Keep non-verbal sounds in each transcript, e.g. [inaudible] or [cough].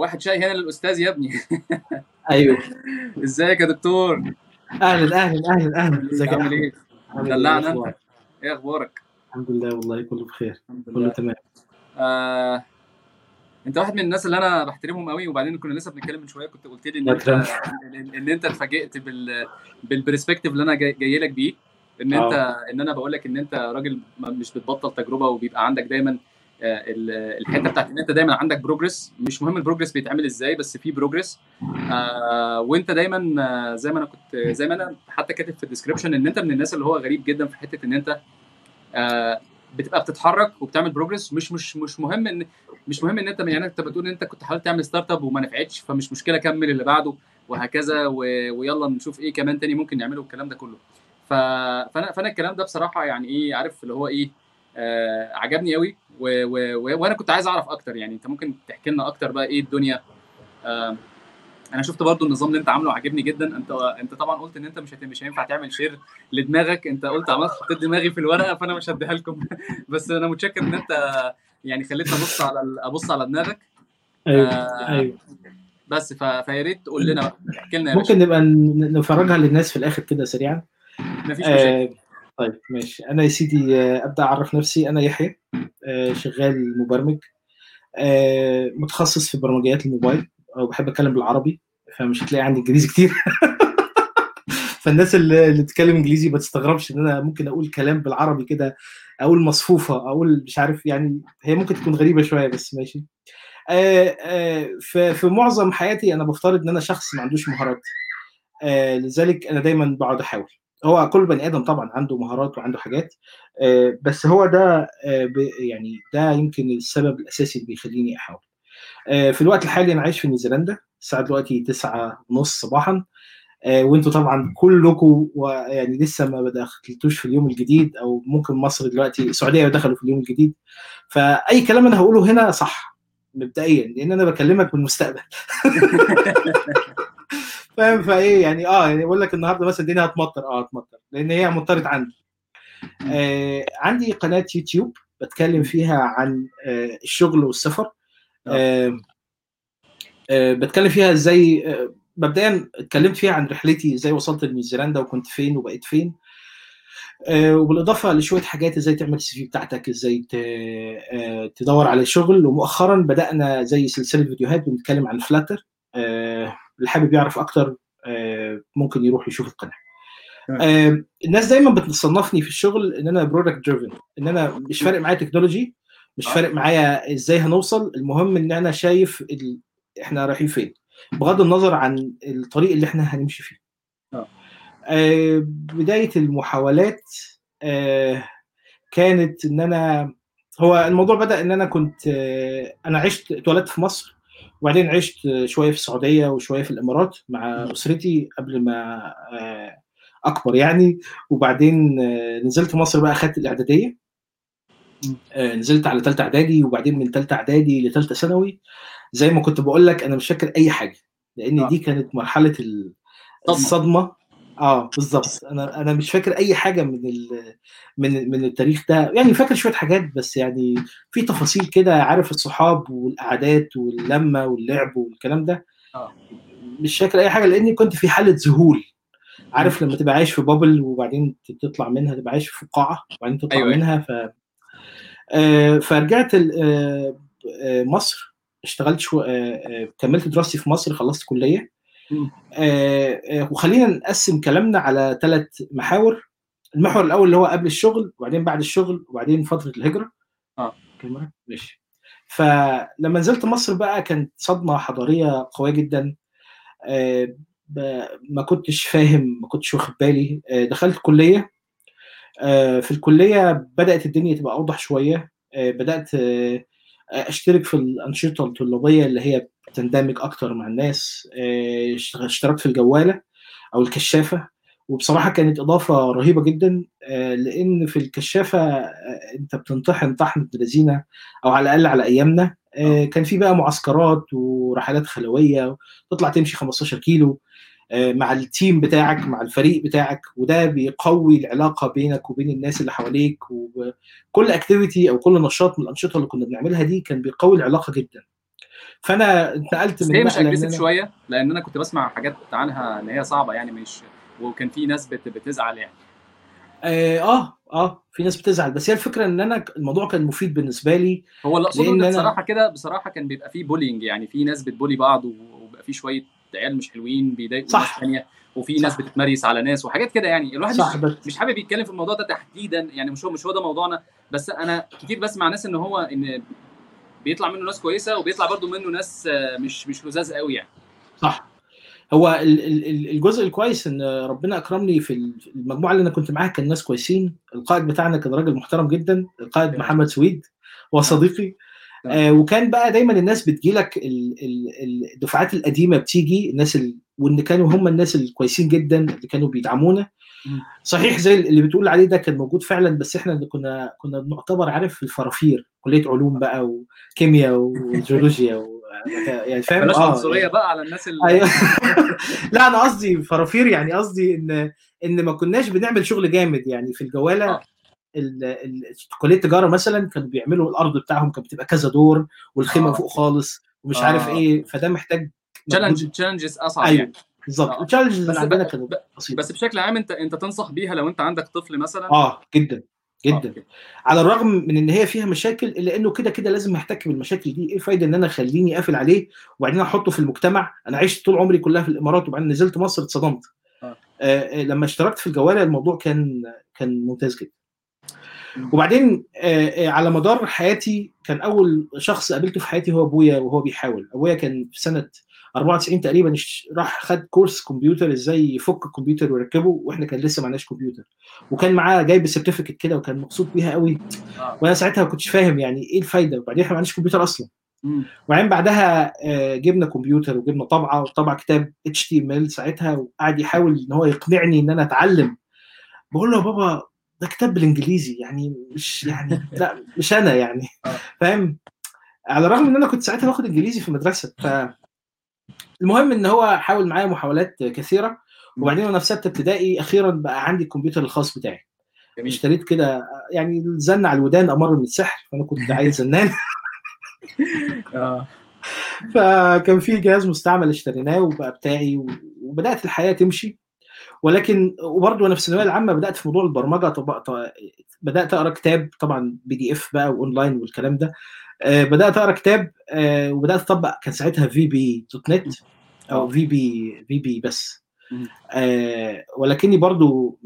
واحد شاي هنا للأستاذ يا ابني. [laughs] أيوه. إزيك يا دكتور؟ أهلا أهلا أهلا أهلا. إزيك عامل إيه؟ عامل إيه؟ دلعنا انت أخبارك؟ إيه أخبارك؟ الحمد لله والله كله بخير. كله تمام. آه، أنت واحد من الناس اللي أنا بحترمهم قوي وبعدين كنا لسه بنتكلم من شوية كنت قلت لي إن أنت ان, أنت اتفاجئت بال بالبرسبكتيف اللي أنا جاي, جاي لك بيه إن أنت آه. إن أنا بقول لك إن أنت راجل مش بتبطل تجربة وبيبقى عندك دايما آه، الحته بتاعت إن أنت دايما عندك progress مش مهم ال progress بيتعمل إزاي بس في progress آه وأنت دايما آه، زي ما أنا كنت زي ما أنا حتى كاتب في ال description إن أنت من الناس اللي هو غريب جدا في حتة إن أنت آه، بتبقى بتتحرك وبتعمل progress مش مش مش مهم إن مش مهم إن أنت يعني انت بتقول إن أنت كنت حاولت تعمل startup وما نفعتش فمش مشكلة كمل اللي بعده وهكذا. ويلا نشوف إيه كمان تاني ممكن نعمله والكلام ده كله. فأنا فأنا الكلام ده بصراحة يعني إيه عارف اللي هو إيه آه عجبني قوي. وأنا كنت عايز اعرف أكتر يعني انت ممكن تحكي لنا أكتر بقى إيه الدنيا. آه أنا شفت برضو النظام اللي انت عامله عاجبني جدا. انت انت طبعا قلت إن انت مش. مش هينفع تعمل شير لدماغك. انت قلت عملت حطيت دماغي في الورقة فأنا مش هديها لكم. [laughs] بس أنا متشكر إن أنت يعني خليتني أبص على أبص على دماغك. أيوه آه أيوه. بس. فيا ريت تقول لنا احكي لنا ممكن نبقى نفرجها للناس في الآخر كده سريعا. مفيش مشاكل. آه طيب ماشي. أنا يا سيدي آه أبدأ أعرف نفسي. أنا يحيى آه شغال مبرمج آه متخصص في برمجيات الموبايل أو بحب أتكلم بالعربي فمش هتلاقي عندي إنجليزي كتير. [laughs] فالناس اللي بتتكلم إنجليزي ما تستغربش إن أنا ممكن أقول كلام بالعربي كده أقول مصفوفة أقول مش عارف يعني هي ممكن تكون غريبة شوية بس ماشي. في معظم حياتي أنا بفترض إن أنا شخص ما عندوش مهارات لذلك أنا دايما بقعد أحاول. هو كل بني آدم طبعا عنده مهارات وعنده حاجات آه، بس هو ده آه، يعني ده يمكن السبب الأساسي اللي بيخليني أحاول. آه، في الوقت الحالي أنا عايش في نيوزيلندا الساعة دلوقتي 9 ونص صباحا وإنتوا طبعا كلكم يعني لسه ما دخلتوش في اليوم الجديد أو ممكن مصر دلوقتي السعودية دخلوا في اليوم الجديد. فأي كلام أنا هقوله هنا صح مبدئيا لأن أنا بكلمك من المستقبل [laughs] فاهم؟ فايه يعني آه يعني بقول لك النهارده مثلا الدنيا هتمطر آه هتمطر لأن هي مطرت عندي. آه عندي قناة يوتيوب بتكلم فيها عن آه الشغل والسفر. آه. آه بتكلم فيها إزاي آه مبدئيا اتكلمت فيها عن رحلتي إزاي وصلت لنيوزيلندا وكنت فين وبقيت فين. آه، وبالإضافة لشوية حاجات إزاي تعمل السي في بتاعتك إزاي آه، تدور على شغل. ومؤخرا بدأنا زي سلسلة فيديوهات بنتكلم عن فلاتر اللي حابب يعرف أكتر آه، ممكن يروح يشوف القناة. آه، الناس دايما بتصنفني في الشغل إن أنا product driven إن أنا مش فارق معايا technology مش آه. فارق معايا إزاي هنوصل المهم إن أنا شايف ال... إحنا رايحين فين بغض النظر عن الطريق اللي إحنا هنمشي فيه آه. آه، بداية المحاولات آه، كانت إن أنا هو الموضوع بدأ إن أنا كنت آه، أنا عشت اتولدت في مصر وبعدين عشت شوية في السعودية وشوية في الإمارات مع أسرتي قبل ما آه، أكبر يعني. وبعدين آه، نزلت مصر بقى أخدت الإعدادية. آه، نزلت على ثالثه إعدادي وبعدين من ثالثه إعدادي لثالثه ثانوي. زي ما كنت بقول لك أنا مش فاكر أي حاجة لأن. دي كانت مرحلة. الصدمة. آه بالظبط. أنا أنا مش فاكر أي حاجة من ال من من التاريخ ده. يعني فاكر شوية حاجات بس يعني في تفاصيل كده عارف الصحاب والقعدات واللمة واللعب والكلام ده؟ آه. مش فاكر أي حاجة لأني كنت في حالة ذهول. عارف لما تبقى عايش في بابل وبعدين تطلع منها تبقى عايش في قاعه وبعدين تطلع أيوة، أيوة. منها ف آه، فرجعت آه، آه، مصر. اشتغلت شو... كملت دراستي في مصر خلصت كلية. وخلينا نقسم كلامنا على ثلاث محاور. المحور الأول اللي هو قبل الشغل وبعدين بعد الشغل وبعدين فترة الهجرة. آه. كاميرا ماشي. فلما نزلت مصر بقى كانت صدمة حضارية قوية جدا. آه، ما كنتش فاهم ما كنتش واخد بالي. آه، دخلت كلية. آه، في الكلية بدأت الدنيا تبقى أوضح شوية. آه، بدأت آه، أشترك في الأنشطة الطلابية اللي هي بتندمج أكتر مع الناس آه، اشت- اشتركت في الجوالة أو الكشافة. وبصراحة كانت إضافة رهيبة جدا آه، لأن في الكشافة آه، أنت بتنطحن طحن ابن لذينه أو على الأقل على أيامنا كان في بقى معسكرات ورحلات خلوية تطلع تمشي 15 كيلو مع ال team بتاعك مع الفريق بتاعك. وده بيقوي العلاقة بينك وبين الناس اللي حواليك وكل activity أو كل نشاط من الأنشطة اللي كنا بنعملها دي كان بيقوي العلاقة جدا. فأنا اتنقلت بس من هي مش aggressive شوية؟ لأن أنا كنت بسمع حاجات عنها إن هي صعبة يعني مش وكان في ناس بت... بتزعل يعني. آه آه آه، في ناس بتزعل. بس هي الفكرة إن أنا الموضوع كان مفيد بالنسبة لي هو اللي اقصده إن بصراحة كده بصراحة كان بيبقى فيه بولينج يعني في ناس بتبولي بعض وبيبقى في شوية عيال مش حلوين بيضايقوا ناس صح. ثانية وفي ناس بتتمريس على ناس وحاجات كده يعني. الواحد صح مش بس. مش حابب يتكلم في الموضوع ده تحديدا يعني مش هو مش هو ده موضوعنا. بس أنا كتير بسمع ناس إن هو إن بيطلع منه ناس كويسة وبيطلع برضو منه ناس آه، مش مش لزاز قوي يعني. صح. هو ال- ال- ال- الجزء الكويس إن ربنا أكرمني في ال- في المجموعة اللي أنا كنت معاها كان ناس كويسين. القائد بتاعنا كان راجل محترم جدا القائد محمد سويد هو صديقي. آه وكان بقى دايما الناس بتجيلك ال- ال- الدفعات القديمة بتيجي الناس ال... وإن كانوا هم الناس الكويسين جدا اللي كانوا بيدعمونا. صحيح زي اللي بتقول عليه ده كان موجود فعلا بس إحنا اللي كنا كنا بنعتبر عارف الفرافير كلية علوم بقى وكيمياء وجيولوجيا و... [laughs] يعني فاهم؟ بلاش آه عنصرية يعني بقى على الناس اللي أيوه. [laughs] لا أنا قصدي فرافير يعني قصدي إن إن ما كناش بنعمل شغل جامد يعني في الجوالة ال- ال- كلية التجارة مثلا كانوا بيعملوا الأرض بتاعهم كانت بتبقى كذا دور والخيمة آه. فوق خالص ومش عارف آه إيه فده محتاج challenges أصعب أيوه. يعني. بالظبط. آه. ال challenges اللي. عندنا كانوا ب... بسيطه بس بشكل عام انت انت تنصح بيها لو انت عندك طفل مثلا؟ آه جدا جدا. أوكي. على الرغم من إن هي فيها مشاكل إلا إنه كده كده لازم احتك بالمشاكل دي. إيه الفايدة إن أنا اخليني قافل عليه وبعدين أحطه في المجتمع؟ أنا عشت طول عمري كلها في الإمارات وبعدين نزلت مصر اتصدمت. آه. آه آه، لما اشتركت في الجواله الموضوع كان كان ممتاز جدا. وبعدين آه، آه، على مدار حياتي كان أول شخص قابلته في حياتي هو أبويا وهو بيحاول. أبويا كان في سنة 94 تقريبا راح خد كورس كمبيوتر إزاي يفك الكمبيوتر ويركبه وإحنا كان لسه معناش كمبيوتر. وكان معاه جايب certificate كده وكان مبسوط بيها قوي آه. وأنا ساعتها ما كنتش فاهم يعني إيه الفايدة وبعدين إحنا ما عندناش كمبيوتر أصلا. وبعدين بعدها آه، جبنا كمبيوتر وجبنا طابعة وطبع كتاب HTML ساعتها وقعد يحاول إن هو يقنعني إن أنا أتعلم. بقول له يا بابا ده كتاب بالإنجليزي يعني مش [laughs] يعني لا مش أنا يعني. آه. فاهم؟ على الرغم إن أنا كنت ساعتها باخد إنجليزي في المدرسة فالمهم إن هو حاول معايا محاولات كثيرة. وبعدين وأنا في ستة ابتدائي أخيرا بقى عندي الكمبيوتر الخاص بتاعي. جميل. اشتريت كده يعني زن على الودان أمر من السحر فأنا كنت عايز زنان. [laughs] آه. فكان في جهاز مستعمل اشتريناه وبقى بتاعي وبدأت الحياة تمشي. ولكن وبرضه وأنا في الثانوية العامة بدأت في موضوع البرمجة طب... طب... بدأت أقرأ كتاب طبعا PDF بقى وأونلاين والكلام ده. بدأت أقرأ كتاب آه وبدأت أطبق. كان ساعتها في VB.NET أو في VB في VB بس. آه ولكني برضو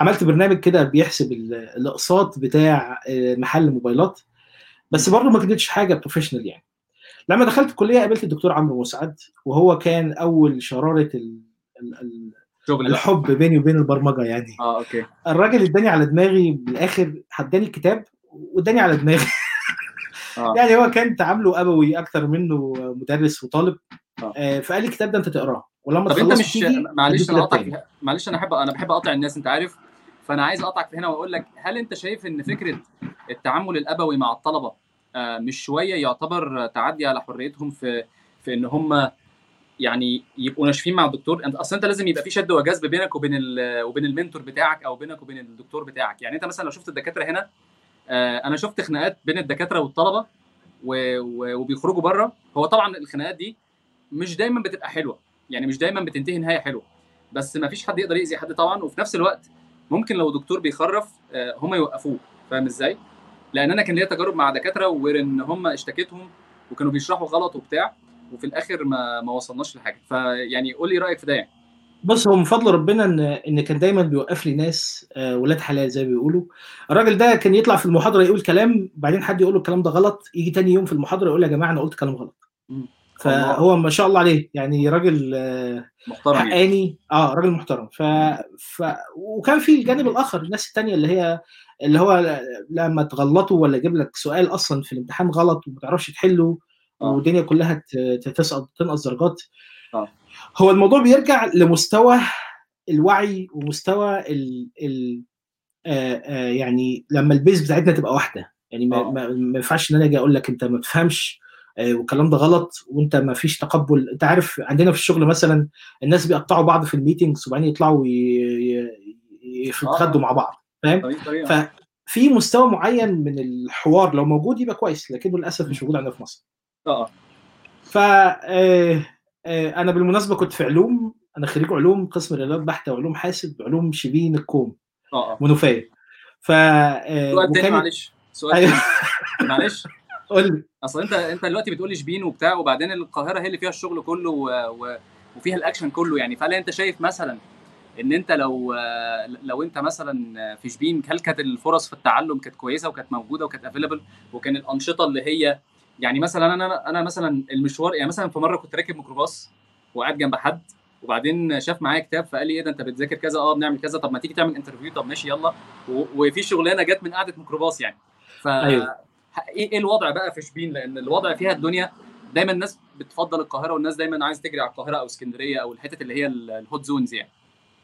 عملت برنامج كده بيحسب ال- الأقساط بتاع آه، محل موبايلات. بس. برضو ما كانتش حاجة professional يعني. لما دخلت الكلية قابلت الدكتور عمرو مسعد وهو كان أول شرارة ال- الحب بيني وبين البرمجة يعني. آه okay. الراجل اداني على دماغي بالاخر اداني الكتاب واداني على دماغي. آه. [laughs] يعني هو كان تعامله أبوي أكتر منه مدرس وطالب. آه. آه، فقال لي الكتاب ده أنت تقراه. ولما طب أنت مش معلش أنا اقطعك. معلش أنا احب أنا بحب اقطع الناس أنت عارف. فأنا عايز اقطعك في هنا وأقول لك هل أنت شايف إن فكرة التعامل الأبوي مع الطلبة آه، مش شوية يعتبر تعدي على حريتهم في في إن هم يعني يبقوا ناشفين مع الدكتور؟ انت أصلا أنت لازم يبقى في شد وجذب بينك وبين. وبين المنتور بتاعك أو بينك وبين الدكتور بتاعك. يعني أنت مثلا لو شفت الدكاترة هنا آه، أنا شفت خناقات بين الدكاترة والطلبة. وبيخرجوا بره هو طبعا الخناقات دي مش دايما بتبقى حلوة يعني مش دايما بتنتهي نهاية حلوة بس ما فيش حد يقدر يأذي حد طبعا وفي نفس الوقت ممكن لو دكتور بيخرف آه، هم يوقفوه فاهم إزاي؟ لأن أنا كان ليا تجارب مع دكاترة وان هم اشتكيتهم وكانوا بيشرحوا غلط وبتاع وفي الآخر ما ما وصلناش لحاجة فيعني قول لي رأيك في ده يعني بص هو من فضل ربنا إن إن كان دايما بيوقف لي ناس آه، ولاد حلال زي ما بيقولوا. الراجل ده كان يطلع في المحاضرة يقول كلام بعدين حد يقول له الكلام ده غلط يجي تاني يوم في المحاضرة يقول يا جماعة أنا قلت كلام غلط. فهو ما شاء الله عليه يعني راجل آه، محترم يعني. حقاني. آه راجل محترم. ف... ف... وكان في الجانب الآخر الناس التانية اللي هي اللي هو لما تغلطوا ولا يجيب لك سؤال أصلا في الامتحان غلط وما تعرفش تحله آه. والدنيا كلها تسقط تنقص درجات. آه. هو الموضوع بيرجع لمستوى الوعي ومستوى ال... ال... آه آه يعني لما ال base بتاعتنا تبقى واحدة. يعني ما, آه. ما, ينفعش إن أنا أجي أقول لك أنت ما بتفهمش آه، والكلام ده غلط وأنت ما فيش تقبل. أنت عارف عندنا في الشغل مثلا الناس بيقطعوا بعض في ال meetings وبعدين يطلعوا يتغدوا. مع بعض فاهم؟ ففي مستوى معين من الحوار لو موجود يبقى كويس لكنه للأسف مش موجود عندنا في مصر. آه. ف أنا بالمناسبة كنت في علوم أنا خريج علوم قسم رياضيات بحته وعلوم حاسب علوم شبين الكوم آه آه. منوفيه ف آه، سؤال تاني معلش. سؤال أيوه. معلش. [laughs] قول لي. أصل أنت أنت دلوقتي بتقول شبين وبتاع وبعدين القاهرة هي اللي فيها الشغل كله و... و... وفيها الأكشن كله يعني. فهل أنت شايف مثلا إن أنت لو لو أنت مثلا في شبين هل كانت الفرص في التعلم كانت كويسة وكانت موجودة وكانت available وكان الأنشطة اللي هي يعني مثلا أنا أنا مثلا المشوار يعني مثلا في مرة كنت راكب ميكروباص وقاعد جنب حد وبعدين شاف معايا كتاب فقال لي إيه ده أنت بتذاكر كذا؟ آه بنعمل كذا. طب ما تيجي تعمل interview طب ماشي يلا. و... وفي شغلانة جت من قعدة ميكروباص يعني. ف أيوه. إيه إيه الوضع بقى في شبين؟ لأن الوضع فيها الدنيا دايما الناس بتفضل القاهرة والناس دايما عايز تجري على القاهرة أو اسكندرية أو الحتت اللي هي ال hot zones يعني.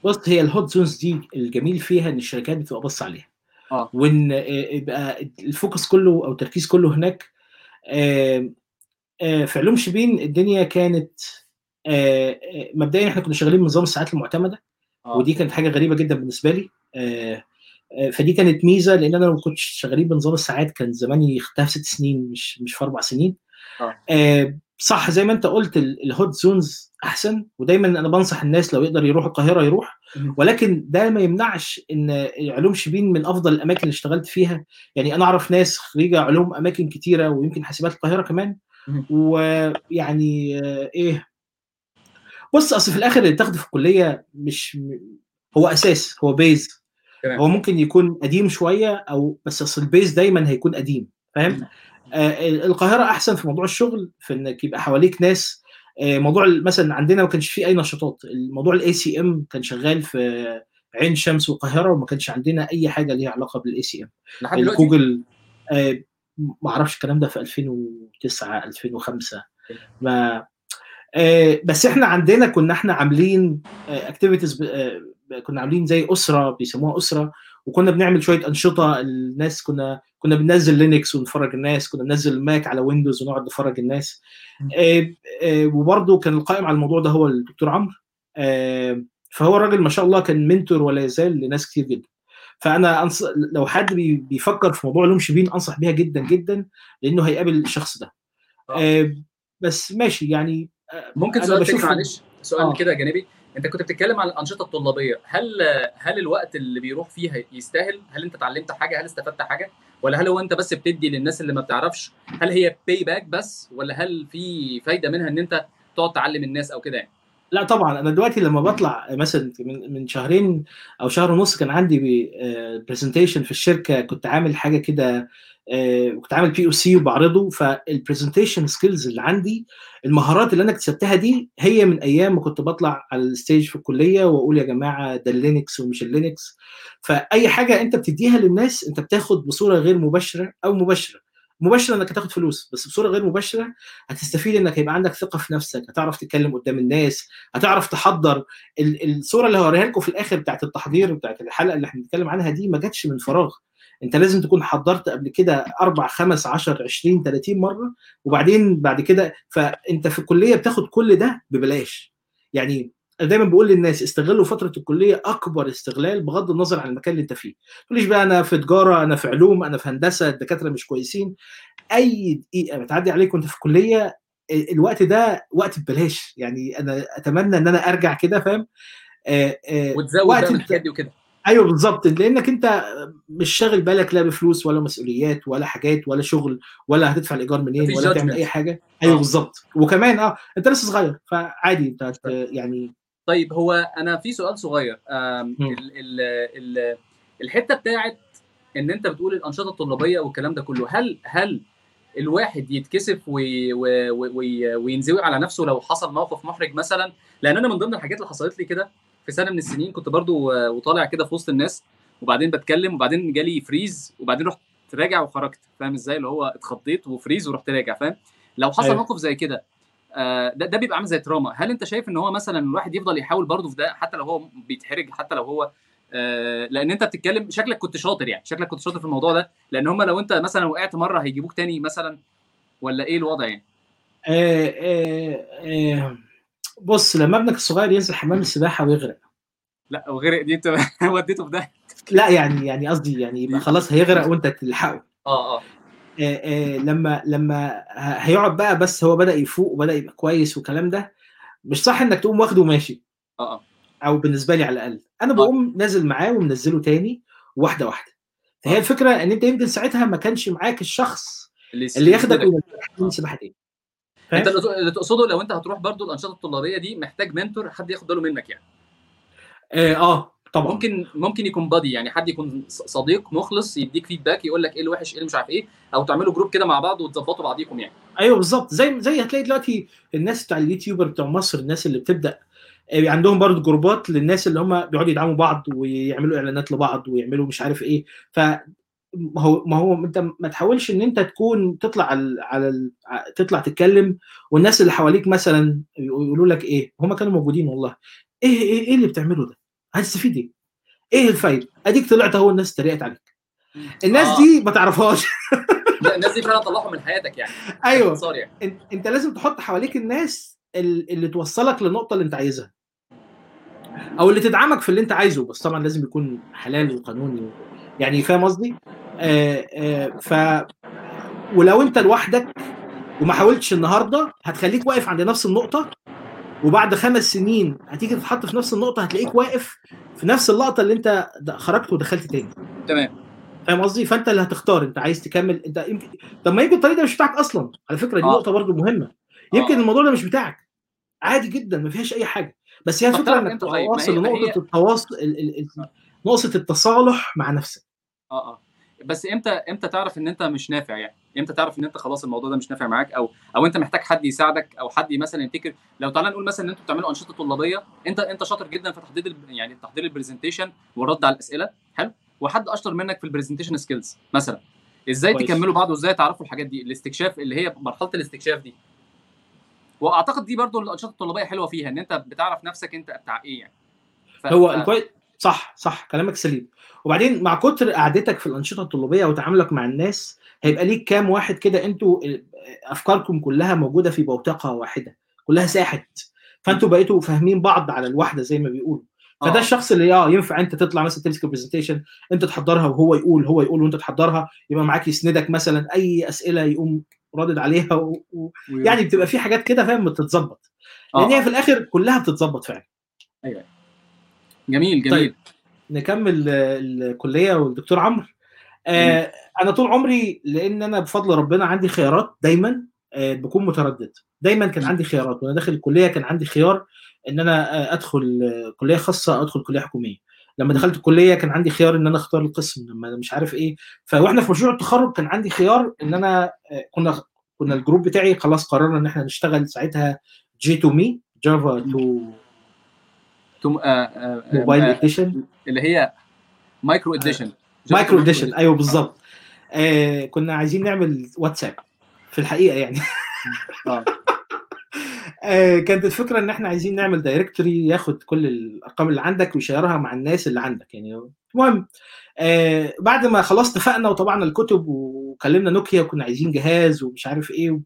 بص هي ال hot zones دي الجميل فيها إن الشركات بتبقى بص عليها. آه. وإن آه، يبقى ال focus كله أو التركيز كله هناك في علوم شبين الدنيا كانت آه، آه، مبدئيا إحنا كنا شغالين بنظام الساعات المعتمدة ودي كانت حاجة غريبة جدا بالنسبة لي آه، آه، فدي كانت ميزة لأن أنا لو كنت شغالين بنظام الساعات كان زماني أخدتها في ست سنين مش مش في أربع سنين. آه، صح زي ما انت قلت ال- hot zones أحسن ودايما أنا بنصح الناس لو يقدر يروح القاهرة يروح. ولكن ده ما يمنعش إن علوم شبين من أفضل الأماكن اللي اشتغلت فيها. يعني أنا أعرف ناس خريجة علوم أماكن كتيرة ويمكن حاسبات القاهرة كمان. ويعني آه، إيه. بص أصل في الآخر اللي تاخده في الكلية مش هو أساس هو base هو ممكن يكون قديم شوية أو بس أصل ال base دايما هيكون قديم فاهم؟ القاهرة أحسن في موضوع الشغل في إنك يبقى حواليك ناس. آه، موضوع مثلا عندنا ما كانش فيه أي نشاطات. الموضوع ال ACM كان شغال في عين شمس والقاهره وما كانش عندنا أي حاجة ليها علاقة بال ACM آه، ما أعرفش الكلام ده في 2009 2005 ما آه، بس إحنا عندنا كنا إحنا عاملين activities كنا عاملين زي أسرة بيسموها أسرة. وكنا بنعمل شوية أنشطة. الناس كنا كنا بننزل Linux ونفرج الناس كنا بننزل Mac على Windows ونقعد نفرج الناس. آه، آه، وبرضه كان القائم على الموضوع ده هو الدكتور عمرو. آه، فهو الراجل ما شاء الله كان منتور ولا يزال لناس كتير جدا. فأنا أنص... لو حد بي- بيفكر في موضوع علوم شبين أنصح بيها جدا جدا لأنه هيقابل الشخص ده. آه. بس ماشي يعني ممكن سؤال بشوف- معلش؟ سؤال آه. كده جانبي انت كنت بتتكلم عن الأنشطة الطلابية. هل هل الوقت اللي بيروح فيها يستاهل؟ هل انت اتعلمت حاجة؟ هل استفدت حاجة؟ ولا هل هو انت بس بتدي للناس اللي ما بتعرفش؟ هل هي pay back بس؟ ولا هل في فايدة منها ان انت تقعد تعلم الناس أو كده يعني؟ لا طبعا. أنا دلوقتي لما بطلع مثلا من من شهرين أو شهر ونص كان عندي presentation في الشركة. كنت عامل حاجة كده آه، كنت عامل POC وبعرضه فال presentation skills اللي عندي المهارات اللي أنا اكتسبتها دي هي من أيام ما كنت بطلع على ال stage في الكلية وأقول يا جماعة ده ال Linux ومش ال Linux فأي حاجة أنت بتديها للناس أنت بتاخد بصورة غير مباشرة أو مباشرة. مباشرة إنك هتاخد فلوس بس بصورة غير مباشرة هتستفيد إنك هيبقى عندك ثقة في نفسك هتعرف تتكلم قدام الناس هتعرف تحضر. ال- الصورة اللي هوريها لكم في الآخر بتاعت التحضير بتاعت الحلقة اللي إحنا بنتكلم عنها دي ما جاتش من فراغ. انت لازم تكون حضرت قبل كده أربع خمس 10 20 30 مرة وبعدين بعد كده فانت في الكلية بتاخد كل ده ببلاش. يعني دايما بقول للناس استغلوا فترة الكلية أكبر استغلال بغض النظر عن المكان اللي انت فيه. تقوليش بقى أنا في تجارة أنا في علوم أنا في هندسة الدكاترة مش كويسين. أي دقيقة بتعدي عليك وأنت في الكلية الوقت ده وقت ببلاش. يعني أنا أتمنى إن أنا أرجع كده فاهم؟ وتزود وقت بقى من الحاجات دي وكده. أيوه بالظبط لأنك أنت مش شاغل بالك لا بفلوس ولا مسؤوليات ولا حاجات ولا شغل ولا هتدفع الإيجار منين ولا تعمل. أي حاجة أيوه آه. بالظبط وكمان آه أنت لسه صغير فعادي أنت هت- يعني طيب هو أنا في سؤال صغير. ال ال ال الحتة بتاعت إن أنت بتقول الأنشطة الطلابية والكلام ده كله هل هل الواحد يتكسف وي وي وي وينزوي على نفسه لو حصل موقف محرج مثلا لأن أنا من ضمن الحاجات اللي حصلت لي كده في سنة من السنين كنت برضو آه، وطالع كده في وسط الناس وبعدين بتكلم وبعدين جالي freeze وبعدين رحت راجع وخرجت فاهم إزاي؟ اللي هو اتخضيت و freeze ورحت راجع فاهم؟ لو حصل أيوة. موقف زي كده آه، ده ده بيبقى عامل زي تراما. هل انت شايف ان هو مثلا الواحد يفضل يحاول برضه في ده حتى لو هو بيتحرج حتى لو هو آه، لأن انت بتتكلم شكلك كنت شاطر يعني شكلك كنت شاطر في الموضوع ده لأن هم لو انت مثلا وقعت مرة هيجيبوك تاني مثلا ولا إيه الوضع يعني؟ آه آه آه بص لما ابنك الصغير ينزل حمام السباحة ويغرق. لا وغير دي انت [laughs] وديته في ده لا يعني يعني قصدي يعني يبقى خلاص هيغرق وانت تلحقه. آه آه. آه، آه، لما لما هيقعد بقى بس هو بدأ يفوق وبدأ يبقى كويس والكلام ده مش صح إنك تقوم واخده وماشي؟ آه آه. أو بالنسبة لي على الأقل. أنا بقوم نازل معاه ومنزله تاني واحدة واحدة. فهي آه. الفكرة إن أنت يمكن ساعتها ما كانش معاك الشخص اللي اللي ياخدك. وينزلك من سباحه تاني. انت؟ اللي تقصده لو انت هتروح برضو الأنشطة الطلابية دي محتاج منتور حد ياخد باله منك يعني. آه, آه طبعا. ممكن ممكن يكون buddy يعني حد يكون صديق مخلص يديك feedback يقول لك إيه الوحش إيه اللي مش عارف إيه أو تعملوا group كده مع بعض وتظبطوا بعضيكم يعني. أيوه بالظبط زي زي هتلاقي دلوقتي الناس بتاع ال YouTuber بتوع مصر الناس اللي بتبدأ آه، عندهم برضه group ات للناس اللي هم بيقعدوا يدعموا بعض ويعملوا إعلانات لبعض ويعملوا مش عارف إيه. ف ما هو ما هو انت ما تحاولش ان انت تكون تطلع على على تطلع تتكلم والناس اللي حواليك مثلا يقولوا لك إيه؟ هم كانوا موجودين والله. إيه إيه إيه اللي بتعمله ده؟ هتستفيد إيه؟ إيه الفايده أديك طلعت أهو الناس اتريقت عليك. الناس آه. دي ما تعرفهاش. الناس دي فعلا طلعهم من حياتك يعني. أيوه. يعني. أنت لازم تحط حواليك الناس ال- اللي توصلك للنقطه اللي أنت عايزها. أو اللي تدعمك في اللي أنت عايزه بس طبعا لازم يكون حلال وقانوني. يعني فاهم قصدي؟ ف ولو انت لوحدك وما حاولتش النهارده هتخليك واقف عند نفس النقطة وبعد خمس سنين هتيجي تتحط في نفس النقطة هتلاقيك واقف في نفس اللقطة اللي انت خرجت ودخلت تاني. تمام. فاهم قصدي؟ فانت اللي هتختار انت عايز تكمل انت يمكن طب ما يمكن الطريق ده مش بتاعك أصلا. على فكرة دي آه. نقطة برضو مهمة. يمكن آه. الموضوع ده مش بتاعك. عادي جدا ما فيهاش أي حاجة. بس هي الفكرة إنك إمتى تبقى؟ ما واصل هي- ما لنقطه هي- التواصل ال- ال- ال- نقطه التصالح مع نفسك. آه آه. بس إمتى إمتى تعرف إن أنت مش نافع يعني؟ إمتى تعرف إن أنت خلاص الموضوع ده مش نافع معاك؟ أو أو أنت محتاج حد يساعدك؟ أو حد مثلا يفتكر لو تعالى نقول مثلا إن أنتوا بتعملوا أنشطة طلابية أنت أنت شاطر جدا في تحضير يعني تحضير ال presentation والرد على الأسئلة. حلو؟ وحد أشطر منك في ال presentation skills مثلا. إزاي كويس. تكملوا بعض وإزاي تعرفوا الحاجات دي؟ الاستكشاف اللي هي مرحلة الاستكشاف دي. وأعتقد دي برضو الأنشطة الطلابية حلوة فيها إن أنت بتعرف نفسك أنت بتاع إيه يعني. ف... هو ف... صح صح كلامك سليم. وبعدين مع كتر قعدتك في الأنشطة الطلابية وتعاملك مع الناس هيبقى ليك كام واحد كده أنتوا أفكاركم كلها موجودة في بوتقة واحدة كلها ساحت. فانتوا بقيتوا فاهمين بعض على الواحدة زي ما بيقولوا. فده آه. الشخص اللي آه ينفع انت تطلع مثلا تمسك البرزنتيشن انت تحضرها وهو يقول هو يقول وانت تحضرها يبقى معاك يسندك مثلا أي أسئلة يقوم رادد عليها و... و... يعني بتبقى في حاجات كده فاهم بتتظبط. لأن آه. هي في الآخر كلها بتتظبط فعلا. جميل جميل. طيب. نكمل الكلية والدكتور عمرو. آه أنا طول عمري لأن أنا بفضل ربنا عندي خيارات دايما آه بكون متردد. دايما كان عندي خيارات وأنا داخل الكلية كان عندي خيار إن أنا آه أدخل كلية خاصة أو أدخل كلية حكومية. لما دخلت الكلية كان عندي خيار إن أنا أختار القسم لما مش عارف إيه. فوإحنا في مشروع التخرج كان عندي خيار إن أنا كنا كنا ال group بتاعي خلاص قررنا إن إحنا نشتغل ساعتها J2ME Java 2 توم- آه، آه، آه، موبايل آه، edition اللي هي micro edition micro edition أيوه بالظبط آه كنا عايزين نعمل واتساب في الحقيقة يعني. [laughs] آه. آه كانت الفكرة إن إحنا عايزين نعمل directory ياخد كل الأرقام اللي عندك وي share ها مع الناس اللي عندك يعني. المهم آه بعد ما خلاص اتفقنا وطبعنا الكتب وكلمنا نوكيا وكنا عايزين جهاز ومش عارف إيه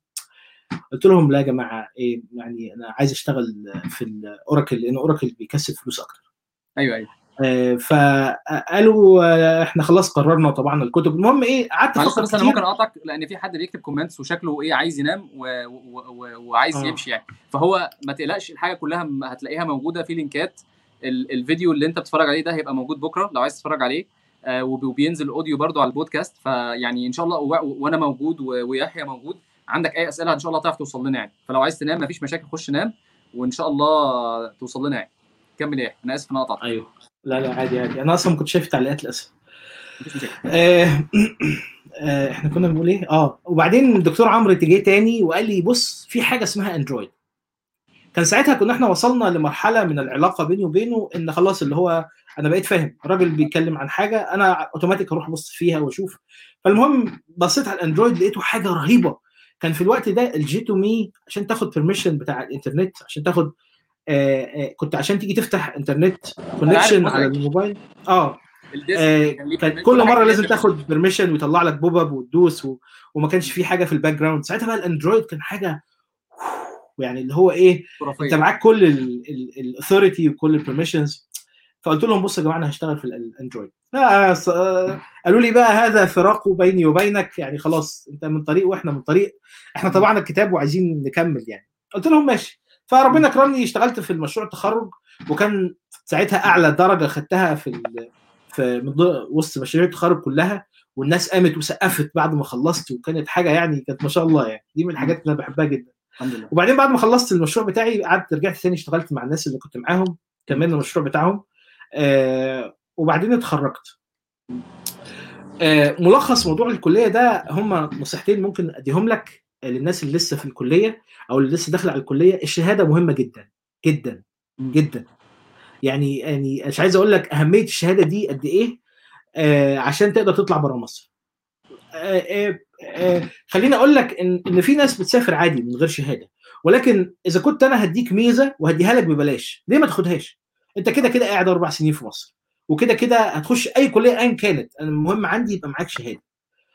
قلت لهم لا يا جماعة إيه يعني أنا عايز أشتغل في ال Oracle لأن Oracle بيكسب فلوس أكتر. أيوه أيوه. آه، فقالوا آه، إحنا خلاص قررنا وطبعنا الكتب. المهم إيه قعدت أفكر بس أنا ممكن أقاطعك لأن في حد بيكتب comments وشكله إيه عايز ينام و... و... و... وعايز آه. يمشي يعني. فهو ما تقلقش الحاجة كلها هتلاقيها موجودة في link ات. ال... الفيديو اللي أنت بتتفرج عليه ده هيبقى موجود بكرة لو عايز تتفرج عليه. آه وب- وبينزل audio برضو على البودكاست. فيعني إن شاء الله و... وأنا موجود و... ويحيى موجود. عندك أي أسئلة إن شاء الله تعرف توصل لنا يعني. فلو عايز تنام مفيش مشاكل خش نام وإن شاء الله توصل لنا يعني. كمل إيه أنا آسف إن أنا قطعتك. أيوه. لا لا عادي عادي. أنا أصلا ما كنتش شايف التعليقات للأسف. آه، [clears throat] آه، إحنا كنا بنقول إيه؟ آه وبعدين الدكتور عمرو جه تاني وقال لي بص في حاجة اسمها أندرويد. كان ساعتها كنا إحنا وصلنا لمرحلة من العلاقة بيني وبينه إن خلاص اللي هو أنا بقيت فاهم. الراجل بيتكلم عن حاجة أنا اوتوماتيك أروح أبص فيها وأشوف. فالمهم بصيت على ال Android لقيته حاجة رهيبة. كان في الوقت ده ال J2ME عشان تاخد permission بتاع الانترنت عشان تاخد آه آه كنت عشان تيجي تفتح internet connection على. الموبايل آه آه، كان كل مرة لازم. تاخد permission ويطلع لك pop up وتدوس و... وما كانش في حاجة في ال background ساعتها بقى ال Android كان حاجة يعني اللي هو إيه. أنت معاك كل ال authority وكل ال permissions فقلت لهم بصوا يا جماعة أنا هشتغل في الاندرويد قالوا لي بقى هذا فراق بيني وبينك يعني خلاص أنت من طريق وإحنا من طريق. إحنا طبعنا الكتاب وعايزين نكمل يعني. قلت لهم ماشي. فربنا كرمني اشتغلت في المشروع التخرج وكان ساعتها أعلى درجة خدتها في ال... في من وسط مشاريع التخرج كلها والناس قامت وسقفت بعد ما خلصت وكانت حاجة يعني كانت ما شاء الله يعني. دي من الحاجات اللي أنا بحبها جدا. الحمد لله. وبعدين بعد ما خلصت المشروع بتاعي قعدت رجعت تاني اشتغلت مع الناس اللي كنت معاهم كملنا المشروع بتاعهم. وبعدين اتخرجت. آه ملخص موضوع الكلية ده هم نصيحتين ممكن أديهم لك للناس اللي لسه في الكلية أو اللي لسه داخلة على الكلية. الشهادة مهمة جدا جدا. جدا. يعني يعني مش عايز أقول لك أهمية الشهادة دي قد إيه آه عشان تقدر تطلع بره مصر. آه آه آه خليني أقول لك إن إن في ناس بتسافر عادي من غير شهادة. ولكن إذا كنت أنا هديك ميزة وهديها لك ببلاش ليه ما تاخدهاش؟ انت كده كده قاعد أربع سنين في مصر وكده كده هتخش أي كلية ايا كانت أنا المهم عندي يبقى معاك شهادة.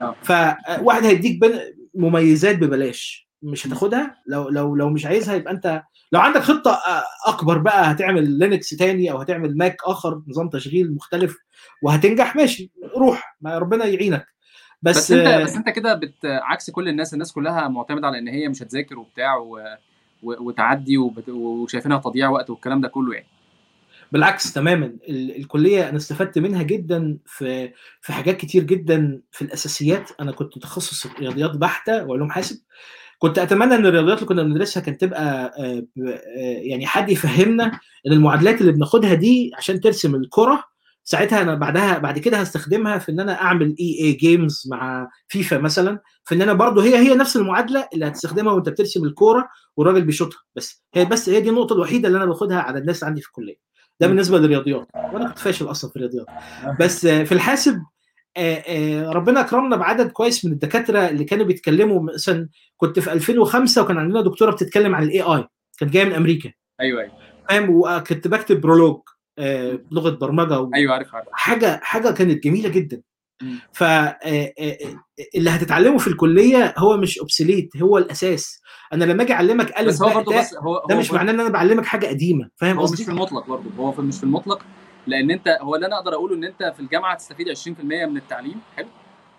آه. فواحد هيديك بن- مميزات ببلاش مش هتاخدها لو لو لو مش عايزها يبقى انت لو عندك خطة آه، أكبر بقى هتعمل Linux تاني أو هتعمل Mac آخر نظام تشغيل مختلف وهتنجح ماشي روح ما ربنا يعينك. بس, بس انت بس انت كده بت... عكس كل الناس الناس كلها معتمدة على إن هي مش هتذاكر وبتاع و... و... وتعدي وبت... وشايفينها تضييع وقت والكلام ده كله يعني. بالعكس تماما ال- الكلية أنا استفدت منها جدا في في حاجات كتير جدا في الأساسيات. أنا كنت تخصص رياضيات بحتة وعلوم حاسب. كنت أتمنى إن الرياضيات اللي كنا بندرسها كانت تبقى آه، آه، يعني حد يفهمنا إن المعادلات اللي بناخدها دي عشان ترسم الكرة ساعتها أنا بعدها بعد كده هستخدمها في إن أنا أعمل EA Games مع فيفا مثلا في إن أنا برضو هي هي نفس المعادلة اللي هتستخدمها وأنت بترسم الكورة والراجل بيشوطها. بس هي بس هي دي النقطة الوحيدة اللي أنا باخدها على الناس عندي في الكلية. ده بالنسبة للرياضيات. وأنا كنت فاشل أصلا في الرياضيات. بس آه، في الحاسب آه، آه، ربنا أكرمنا بعدد كويس من الدكاترة اللي كانوا بيتكلموا مثلا كنت في 2005 وكان عندنا دكتورة بتتكلم عن ال AI كانت جاية من أمريكا. أيوه أيوه. فاهم؟ وكنت بكتب Prolog لغة برمجة أيوه عارف عارف. حاجة حاجة كانت جميلة جدا. مم. ف آه، آه، اللي هتتعلمه في الكلية هو مش obsolete هو الأساس. أنا لما أجي أعلمك ألف بس هو برضه بس هو ده هو مش معناه إن أنا بعلمك حاجة قديمة فاهم هو مش في المطلق برضه هو في مش في المطلق لأن أنت هو اللي أنا أقدر أقوله إن أنت في الجامعة تستفيد 20% من التعليم حلو؟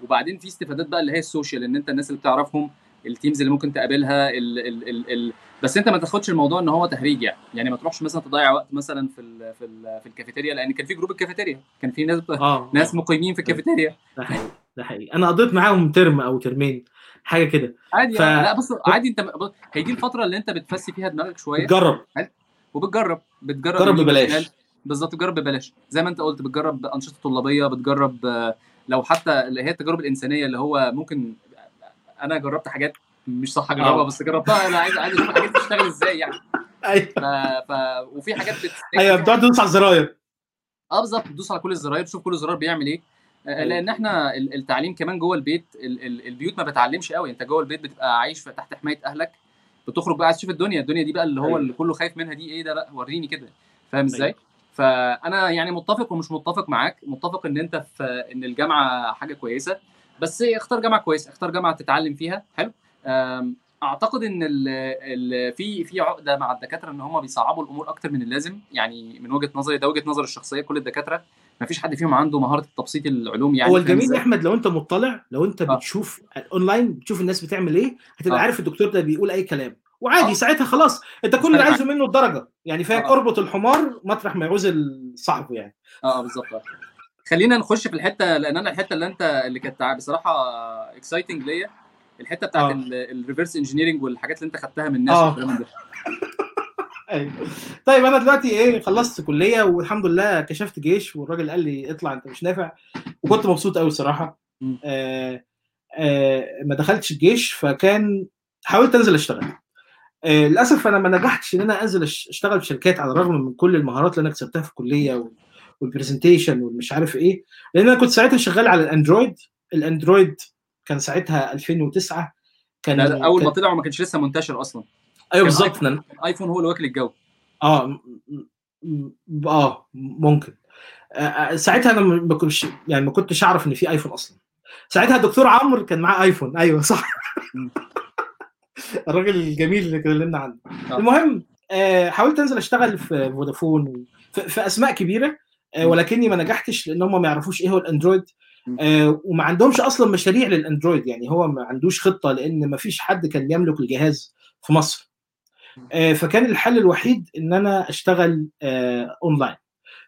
وبعدين في استفادات بقى اللي هي ال social إن أنت الناس اللي بتعرفهم ال teams اللي ممكن تقابلها ال ال ال ال بس انت ما تاخدش الموضوع ان هو تهريج يعني. يعني ما تروحش مثلا تضيع وقت مثلا في ال في ال في الكافيتيريا لأن كان في group الكافيتيريا. كان في ناس آه ناس مقيمين في الكافيتيريا. ده حقيقي ده حقيقي. أنا قضيت معاهم ترم أو ترمين حاجة كده. عادي ف-. لا بص عادي انت بص، هي دي الفترة اللي انت بتفسي فيها دماغك شوية. جرب وبتجرب بتجرب جرب يمين ببلاش. بالظبط بتجرب ببلاش. زي ما انت قلت بتجرب أنشطة طلابية بتجرب آه، لو حتى اللي هي التجارب الإنسانية اللي هو ممكن أنا جربت حاجات مش صح أجربها آه. بس جربتها. أنا عايز عايز أشوف حاجات بتشتغل إزاي يعني. أيوه. ف... ف... وفي حاجات بت... أيوه بتقعد تدوس على الزراير. آه بالظبط تدوس على كل الزراير تشوف كل زرار بيعمل إيه. آه، أيوة. لأن إحنا ال- التعليم كمان جوه البيت ال- ال- البيوت ما بتعلمش قوي. أنت جوه البيت بتبقى عايش تحت حماية أهلك. بتخرج بقى عايز تشوف الدنيا. الدنيا دي بقى اللي هو أيوة. اللي كله خايف منها دي إيه ده بقى؟ وريني كده. فاهم إزاي؟ أيوة. فأنا يعني متفق ومش متفق معاك. متفق إن أنت في إن الجامعة حاجة كويسة. بس اختار جامعة كويسة اختار جامعة تتعلم فيها حلو أعتقد إن ال ال في في عقدة مع الدكاترة إن هم بيصعبوا الأمور أكتر من اللازم يعني من وجهة نظري ده وجهة نظر الشخصية كل الدكاترة ما فيش حد فيهم عنده مهارة تبسيط العلوم يعني هو الجميل يا؟ أحمد لو أنت مطلع لو أنت آه. بتشوف أونلاين بتشوف الناس بتعمل إيه هتبقى آه. عارف الدكتور ده بيقول أي كلام وعادي آه. ساعتها خلاص أنت كل اللي عايزه منه الدرجة يعني فاهم آه. اربط الحمار مطرح ما يعوز صاحبه يعني آه بالظبط آه. خلينا نخش في الحتة لأن أنا الحتة اللي أنت اللي كانت بصراحة exciting ليا الحتة بتاعت آه. ال reverse engineering والحاجات اللي أنت خدتها من الناس آه. والكلام ده أيوه طيب أنا دلوقتي إيه خلصت كلية والحمد لله كشفت جيش والراجل قال لي اطلع أنت مش نافع وكنت مبسوط قوي الصراحه. آه آه ما دخلتش الجيش فكان حاولت أنزل أشتغل آه للأسف أنا ما نجحتش إن أنا أنزل أشتغل في شركات على الرغم من كل المهارات اللي أنا كسبتها في الكلية والبرزنتيشن والمش عارف إيه. لأن أنا كنت ساعتها شغال على الأندرويد. الأندرويد كان ساعتها 2009 كان أول ما كان- طلع وما كانش لسه منتشر أصلا. أيوه بالظبط. آيفون. الايفون هو اللي واكل الجو. آه آه ممكن. آه، آه، ساعتها أنا ما كنتش يعني ما كنتش أعرف إن في آيفون أصلا. ساعتها الدكتور عمرو كان معاه آيفون. أيوه صح. [laughs] الراجل الجميل اللي كلمنا عنه. آه. المهم آه، حاولت أنزل أشتغل في فودافون. في, في أسماء كبيرة. ولكني ما نجحتش لأن هم ما يعرفوش إيه هو الأندرويد. آه، وما عندهمش أصلا مشاريع للأندرويد يعني هو ما عندوش خطة لأن ما فيش حد كان يملك الجهاز في مصر. آه، فكان الحل الوحيد إن أنا أشتغل آه، أونلاين.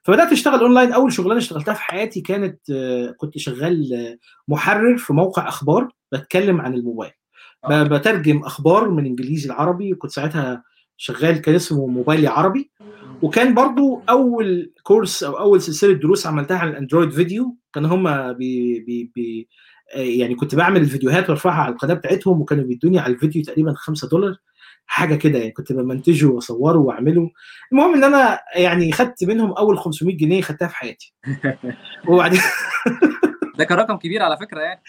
فبدأت أشتغل أونلاين. أول شغلانة اشتغلتها في حياتي كانت آه، كنت شغال آه، محرر في موقع أخبار بتكلم عن الموبايل. آه. بترجم أخبار من إنجليزي لعربي وكنت ساعتها شغال كان اسمه موبايلي عربي. وكان برضو أول كورس أو أول سلسلة دروس عملتها عن الأندرويد فيديو كان هم بي بي بي يعني كنت بعمل الفيديوهات وارفعها على القناة بتاعتهم وكانوا بيدوني على الفيديو تقريبا 5 دولار حاجة كده يعني كنت بمنتجه واصوره واعمله. المهم إن أنا يعني خدت منهم أول 500 جنيه خدتها في حياتي. [laughs] وبعدين ده كان رقم كبير على فكرة يعني.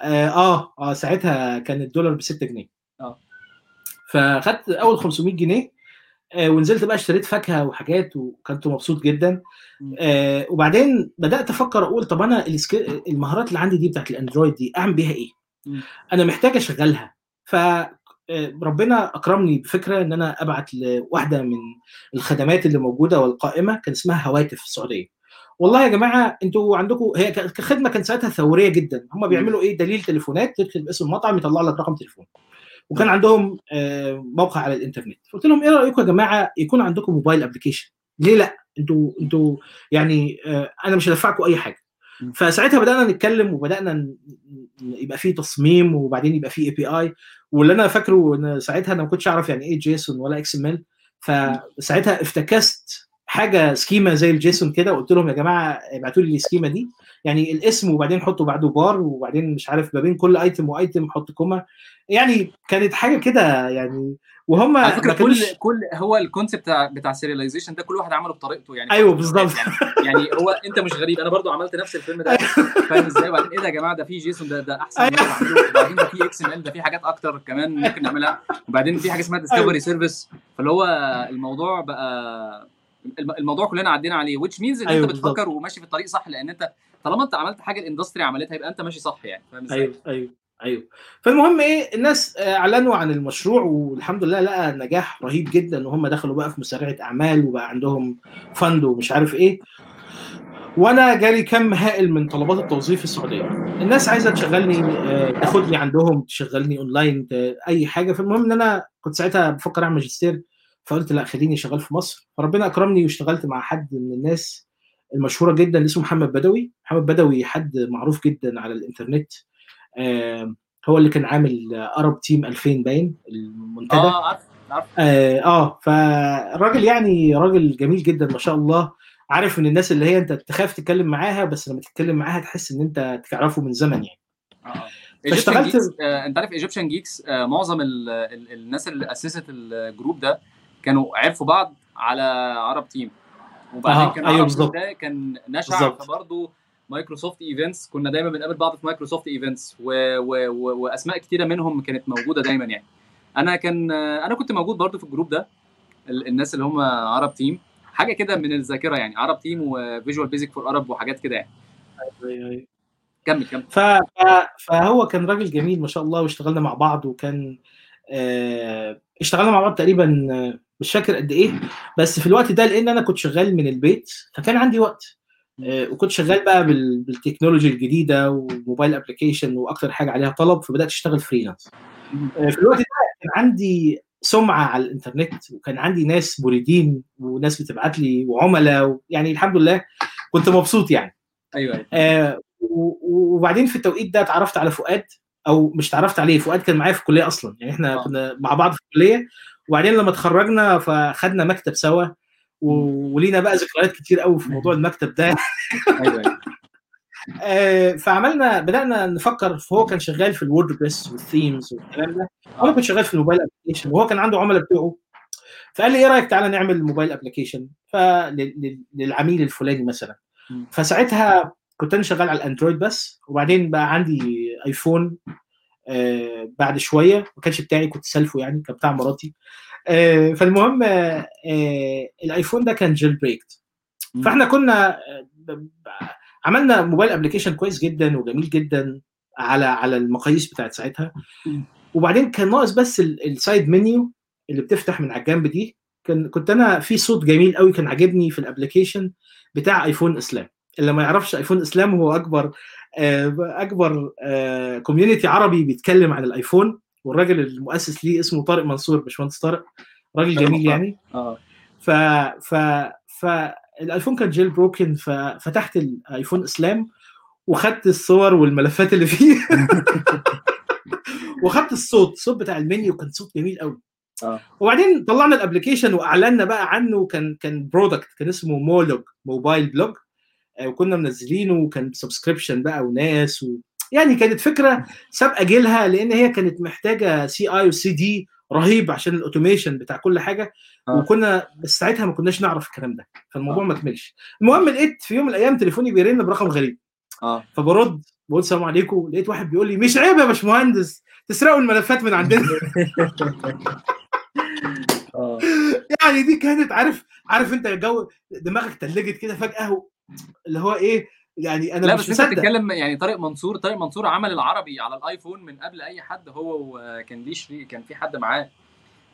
آه آه, آه ساعتها كان الدولار ب 6 جنيه. آه. فخدت أول 500 جنيه آه ونزلت بقى اشتريت فاكهة وحاجات وكنت مبسوط جدا. آه وبعدين بدأت أفكر أقول طب أنا المهارات اللي عندي دي بتاعت الأندرويد دي أعمل بيها إيه؟ أنا محتاج أشغلها. ف آه، ربنا أكرمني بفكرة إن أنا أبعت لواحدة من الخدمات اللي موجودة والقائمة كان اسمها هواتف في السعودية. والله يا جماعة أنتوا عندكم هي كخدمة كان ساعتها ثورية جدا. هم بيعملوا إيه؟ دليل تليفونات تكتب اسم المطعم يطلع لك رقم تليفون. وكان عندهم آه، موقع على الإنترنت. قلت لهم إيه رأيكم يا جماعة يكون عندكم موبايل ابلكيشن ليه لا؟ أنتوا أنتوا يعني آه، أنا مش هدفعكم أي حاجة. فساعتها بدأنا نتكلم وبدأنا يبقى فيه تصميم وبعدين يبقى فيه API واللي أنا فاكره إن ساعتها أنا ما كنتش أعرف يعني إيه JSON ولا XML. فساعتها افتكست حاجة schema زي ال JSON كده وقلت لهم يا جماعة ابعتوا لي ال schema دي. يعني الاسم وبعدين حطوا بعده بار وبعدين مش عارف ما بين كل item و item حط comma يعني كانت حاجة كده يعني وهم على فكرة كل كل هو ال concept بتاع بتاع serialization ده كل واحد عمله بطريقته يعني. أيوه بالظبط. يعني, يعني هو أنت مش غريب أنا برضو عملت نفس الفيلم ده. فاهم إزاي؟ وبعدين إيه ده يا جماعة؟ ده في JSON ده ده أحسن. بعمله وبعدين ده في XML ده في حاجات أكتر كمان ممكن نعملها. وبعدين في حاجة اسمها discovery service فاللي هو الموضوع بقى الموضوع كلنا عدينا عليه which means إن أيوة انت. بتفكر وماشي في الطريق صح لأن أنت طالما أنت عملت حاجة ال industry عملتها يبقى أنت ماشي صح يعني فاهم إزاي؟ أيوه أيوه أيوه. فالمهم إيه الناس آه، أعلنوا عن المشروع والحمد لله لقى نجاح رهيب جدا وهم دخلوا بقى في مسرعه أعمال وبقى عندهم فند ومش عارف إيه. وأنا جالي كم هائل من طلبات التوظيف في السعودية. الناس عايزة تشغلني آه، تاخدني عندهم تشغلني اونلاين ت- أي حاجة. فالمهم إن أنا كنت ساعتها بفكر أعمل ماجستير. فقلت لا خليني شغال في مصر. فربنا أكرمني واشتغلت مع حد من الناس المشهورة جدا اللي اسمه محمد بدوي. محمد بدوي حد معروف جدا على الإنترنت. آه، هو اللي كان عامل أرب تيم 2000 باين المنتدى. آه عارف عارف. آه, آه فالراجل يعني راجل جميل جدا ما شاء الله. عارف من الناس اللي هي أنت تخاف تتكلم معاها بس لما تتكلم معاها تحس إن أنت تعرفه من زمن يعني. آه فاشتغلت- ايجيبشن جيكس آه أنت عارف ايجيبشن جيكس آه معظم ال ال الناس اللي أسست الجروب ده كانوا عرفوا بعض على عرب تيم وبعدين آه، كان أيوة عرب ده كان نشع. فبرضه مايكروسوفت events كنا دايما بنقابل بعض في مايكروسوفت events و و و وأسماء كتيرة منهم كانت موجودة دايما يعني. أنا كان أنا كنت موجود برضه في ال group ده. ال- الناس اللي هم عرب تيم حاجة كده من الذاكرة يعني عرب تيم و Visual Basic for عرب وحاجات كده يعني. كمل كمل. ف... ف- فهو كان راجل جميل ما شاء الله واشتغلنا مع بعض وكان آه، اشتغلنا مع بعض تقريبا مش فاكر قد إيه بس في الوقت ده لأن أنا كنت شغال من البيت فكان عندي وقت. آه، وكنت شغال بقى بال- بال technology الجديدة و mobile application وأكتر حاجة عليها طلب فبدأت أشتغل freelance آه، في الوقت ده كان عندي سمعة على الإنترنت وكان عندي ناس مريدين وناس بتبعت لي وعملاء يعني الحمد لله كنت مبسوط يعني. أيوه أيوه. آه، وبعدين في التوقيت ده اتعرفت على فؤاد أو مش اتعرفت عليه فؤاد كان معايا في الكلية أصلا. يعني إحنا آه. كنا مع بعض في الكلية وبعدين لما اتخرجنا فخدنا مكتب سوا ولينا بقى ذكريات كتير قوي في موضوع المكتب ده. أيوه أيوه. [laughs] آه، فعملنا بدأنا نفكر فهو كان شغال في الووردبريس وال themes والكلام ده. وأنا كنت شغال في ال mobile application وهو كان عنده عملاء بتوعه. فقال لي إيه رأيك تعالى نعمل mobile application فللعميل الفلاني مثلا. فساعتها كنت أنا شغال على الأندرويد بس وبعدين بقى عندي ايفون آه بعد شوية ما كانش بتاعي كنت سالفه يعني كان بتاع مراتي. آه فالمهم آه الآيفون ده كان jailbreaked. فإحنا كنا عملنا mobile application كويس جدا وجميل جدا على على المقاييس بتاعت ساعتها. وبعدين كان ناقص بس ال- ال side menu اللي بتفتح من على الجنب دي. كان كنت أنا في صوت جميل قوي كان عاجبني في ال application بتاع ايفون اسلام اللي ما يعرفش ايفون اسلام هو أكبر أكبر community عربي بيتكلم عن الآيفون والراجل المؤسس ليه اسمه طارق منصور باشمهندس طارق راجل جميل يعني. آه. ف ف فالايفون كان jailbroken ففتحت الآيفون إسلام وخدت الصور والملفات اللي فيه. [laughs] وخدت الصوت الصوت بتاع المنيو كان صوت جميل قوي. آه. وبعدين طلعنا ال application وأعلنا بقى عنه كان كان product كان اسمه مولوج mobile blog آه، وكنا منزلينه وكان subscription بقى وناس و... يعني كانت فكرة سابقة جيلها لأن هي كانت محتاجة CI و CD رهيب عشان ال automation بتاع كل حاجة. آه. وكنا بس ساعتها ما كناش نعرف الكلام ده. فالموضوع آه. ما كملش المهم لقيت في يوم من الأيام تليفوني بيرن برقم غريب. آه. فبرد بقول السلام عليكم. لقيت واحد بيقول لي مش عيب يا باشمهندس تسرقوا الملفات من عندنا. [laughs] آه. [laughs] يعني دي كانت عارف عارف انت جو دماغك تلجت كده فجأة اللي هو إيه يعني أنا لا مش بس أنت مصدق. بتتكلم يعني طارق منصور طارق منصور عمل العربي على الآيفون من قبل أي حد هو وكان ليه شريك كان في حد معاه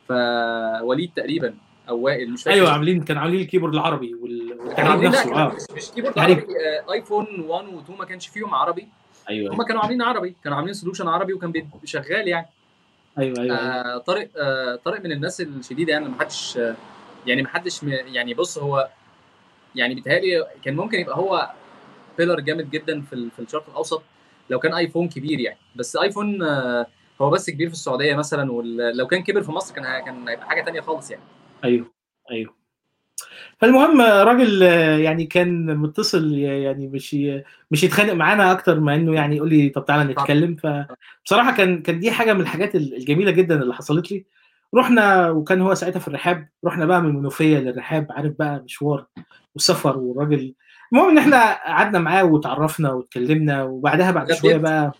فوليد تقريبا أو وائل مش فاكر. أيوه عاملين كان عاملين ال keyboard العربي وال- كانوا والتعريب عاملين لا نفسه آه. مش, مش keyboard يعني- عربي آه، آيفون 1 و2 ما كانش فيهم عربي. أيوه. هم كانوا عاملين عربي كانوا عاملين solution عربي وكان شغال يعني. أيوه أيوه, أيوة. آه طارق آه طارق من الناس الشديدة يعني ما حدش آه، يعني ما حدش يعني بص هو يعني بيتهيألي كان ممكن يبقى هو player جامد جدا في في الشرق الأوسط لو كان ايفون كبير يعني. بس ايفون آه، هو بس كبير في السعودية مثلا ولو كان كبر في مصر كان كان هيبقى حاجة تانية خالص يعني. أيوه أيوه. فالمهم راجل آه، يعني كان متصل يعني مش مش يتخانق معانا أكتر ما إنه يعني يقول لي طب تعالى نتكلم. فبصراحه كان كان دي حاجة من الحاجات الجميلة جدا اللي حصلت لي. رحنا وكان هو ساعتها في الرحاب رحنا بقى من المنوفيه للرحاب عارف بقى مشوار والسفر والراجل. المهم إن إحنا قعدنا معاه وتعرفنا واتكلمنا وبعدها بعد شوية؟ بقى؟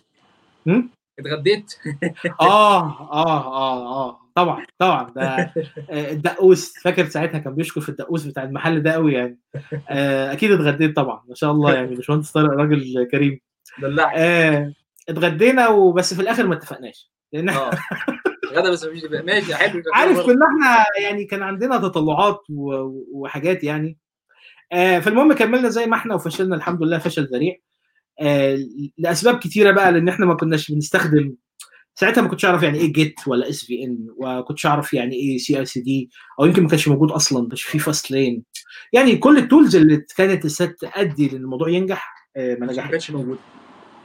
اتغديت؟ [laughs] آه آه آه آه طبعا طبعا. ده آه، الدقوس فاكر ساعتها كان بيشكر في الدقوس بتاع المحل ده قوي يعني. آه، أكيد اتغديت طبعا ما شاء الله يعني باشمهندس طارق راجل كريم. دلعك آه، اتغدينا وبس في الآخر ما اتفقناش. لأن [laughs] إحنا آه غدا بس مفيش دفع. ماشي حلو عارف ان إحنا يعني كان عندنا تطلعات و- وحاجات يعني. آه، فالمهم كملنا زي ما إحنا وفشلنا الحمد لله فشل ذريع. آه، لأسباب كتيرة بقى لأن إحنا ما كناش بنستخدم ساعتها ما كنتش أعرف يعني إيه Git ولا SVN وكنتش أعرف يعني إيه CI/CD أو يمكن ما كانش موجود أصلا ما كانش في Fastlane يعني كل ال tools اللي كانت تؤدي لأن الموضوع ينجح آه، ما ما نجحتش. كانش موجود.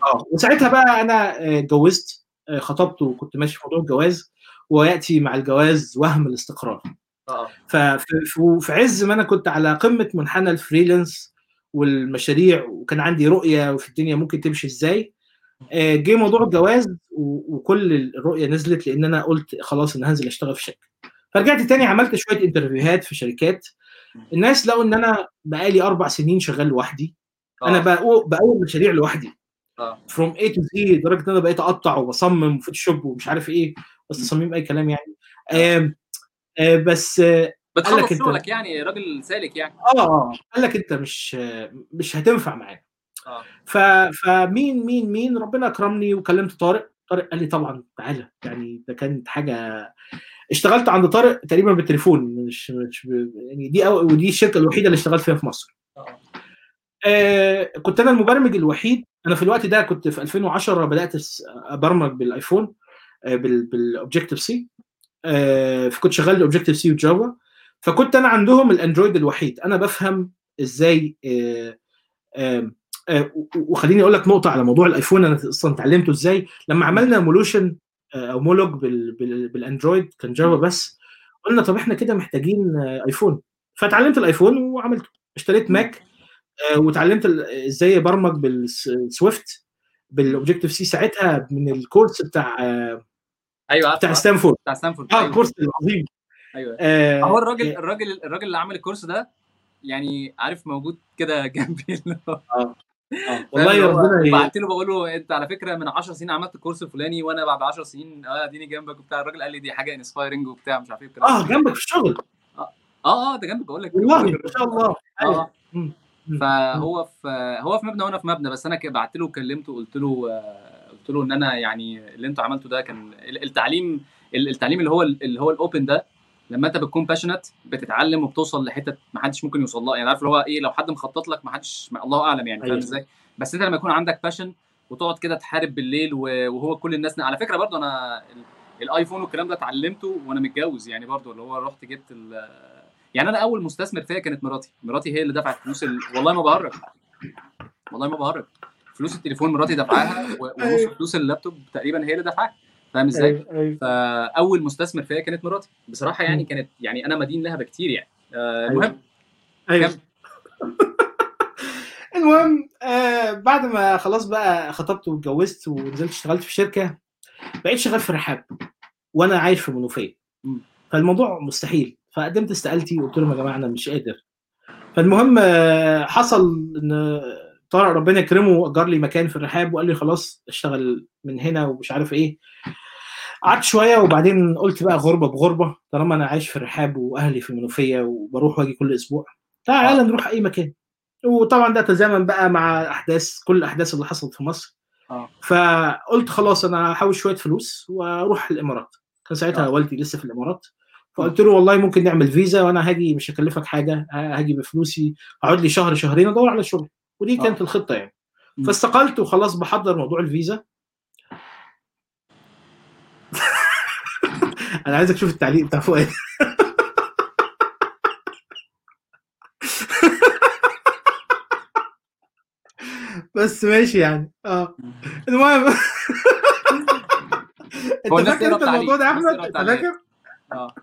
آه وساعتها بقى أنا آه، اتجوزت آه، خطبت وكنت ماشي في موضوع الجواز. ويأتي مع الجواز وهم الاستقرار. آه. ففي في- في عز ما أنا كنت على قمة منحنى ال freelance والمشاريع وكان عندي رؤية وفي الدنيا ممكن تمشي إزاي آه، جه موضوع الجواز وكل الرؤية نزلت لأن أنا قلت خلاص أنا هنزل أشتغل في شركة. فرجعت تاني عملت شوية interview هات في شركات. الناس لقوا إن أنا بقالي أربع سنين شغال لوحدي. أنا بقو- بقوم مشاريع لوحدي. from A to Z لدرجة إن أنا بقيت أقطع وبصمم و Photoshop ومش عارف إيه. بس تصاميم أي كلام يعني. آم، آه، بس آه قال لك انت- يعني راجل سالك يعني. آه قال لك أنت مش مش هتنفع معانا آه. ف... فمين مين مين؟ ربنا اكرمني وكلمت طارق. طارق قال لي طبعا تعالى. يعني ده كانت حاجة اشتغلت عند طارق تقريبا بالتليفون مش مش ب... يعني دي أو... ودي الشركة الوحيدة اللي اشتغلت فيها في مصر. آه. آه كنت أنا المبرمج الوحيد. أنا في الوقت ده كنت في 2010 بدأت أبرمج بالآيفون. آه بال... بال Objective-C آه فكنت شغال بال Objective-C و Java فكنت أنا عندهم الأندرويد الوحيد. أنا بفهم إزاي آه وخليني أقول لك نقطة على موضوع الآيفون. أنا أصلا اتعلمته إزاي؟ لما عملنا مولوشن أو مولوج بال بال بالأندرويد كان Java بس قلنا طب إحنا كده محتاجين آيفون. فتعلمت الآيفون وعملته. اشتريت Mac وتعلمت إزاي أبرمج بال Swift بال Objective-C ساعتها من الكورس بتاع أيوه بتاع. ستانفورد بتاع ستانفورد آه أيوة. الكورس العظيم أيوه آه، هو الراجل آه، الراجل الراجل اللي عمل الكورس ده يعني عارف موجود كده [laughs] جنبي اللي هو- آه، والله ربنا بعت له بقول له أنت على فكرة من 10 سنين عملت الكورس الفلاني وأنا بعد 10 سنين آه اديني جنبك وبتاع الراجل قال لي دي حاجة inspiring وبتاع مش عارف إيه آه. جنبك في الشغل آه آه ده جنبك بقول لك والله ما شاء الله أيوة. آه. مم. فهو في هو في مبنى وأنا في مبنى بس أنا بعت له وكلمته قلت له آه، قلت له إن أنا يعني اللي أنتوا عملته ده كان ال- التعليم ال- التعليم اللي هو اللي هو ال open ده لما أنت بتكون passionate بتتعلم وبتوصل لحتت ما حدش ممكن يوصل لها يعني عارف اللي هو إيه لو حد مخطط لك ما حدش الله أعلم يعني فاهم أيوة. إزاي بس أنت لما يكون عندك passion وتقعد كده تحارب بالليل وهو كل الناس على فكرة برضو أنا ال- الآيفون والكلام ده اتعلمته وأنا متجوز يعني برضو اللي هو رحت جبت ال- يعني أنا أول مستثمر فيها كانت مراتي مراتي هي اللي دفعت فلوس ال... والله ما بهرج والله ما بهرج فلوس التليفون مراتي دفعها و- ونص. فلوس اللابتوب تقريبا هي اللي دفعها. فاهم إزاي؟ أيوه أيوه. فأول مستثمر فيها كانت مراتي. بصراحة يعني. كانت يعني أنا مدين لها بكتير يعني. آه، المهم. أيوه. [laughs] المهم آه بعد ما خلاص بقى خطبت واتجوزت ونزلت اشتغلت في شركة بقيت شغال في الرحاب وأنا عايش في منوفية. مم. فالموضوع مستحيل. فقدمت استقالتي وقلت لهم يا جماعة أنا مش قادر. فالمهم آه، حصل إن طارق ربنا يكرمه اجر لي مكان في الرحاب وقال لي خلاص اشتغل من هنا ومش عارف إيه. قعدت شوية وبعدين قلت بقى غربة بغربة طالما أنا عايش في الرحاب وأهلي في المنوفية وبروح وأجي كل أسبوع تعالى نروح أي مكان. وطبعا ده تزامن بقى مع أحداث كل الاحداث اللي حصلت في مصر. آه. فقلت خلاص أنا هحوش شوية فلوس وأروح الإمارات. كان ساعتها آه. والدي لسه في الإمارات. فقلت له والله ممكن نعمل فيزا وأنا هاجي مش هكلفك حاجة هاجي بفلوسي اقعد لي شهر شهرين أدور على شغل. ودي آه. كانت الخطة يعني. فاستقلت وخلاص بحضر موضوع الفيزا. [laughs] أنا عايزك تشوف التعليق بتاع فؤاد. [laughs] بس ماشي يعني. آه. المهم. [laughs] أنت فاكر أنت الموضوع ده أحمد؟ انت. فاكر؟ آه.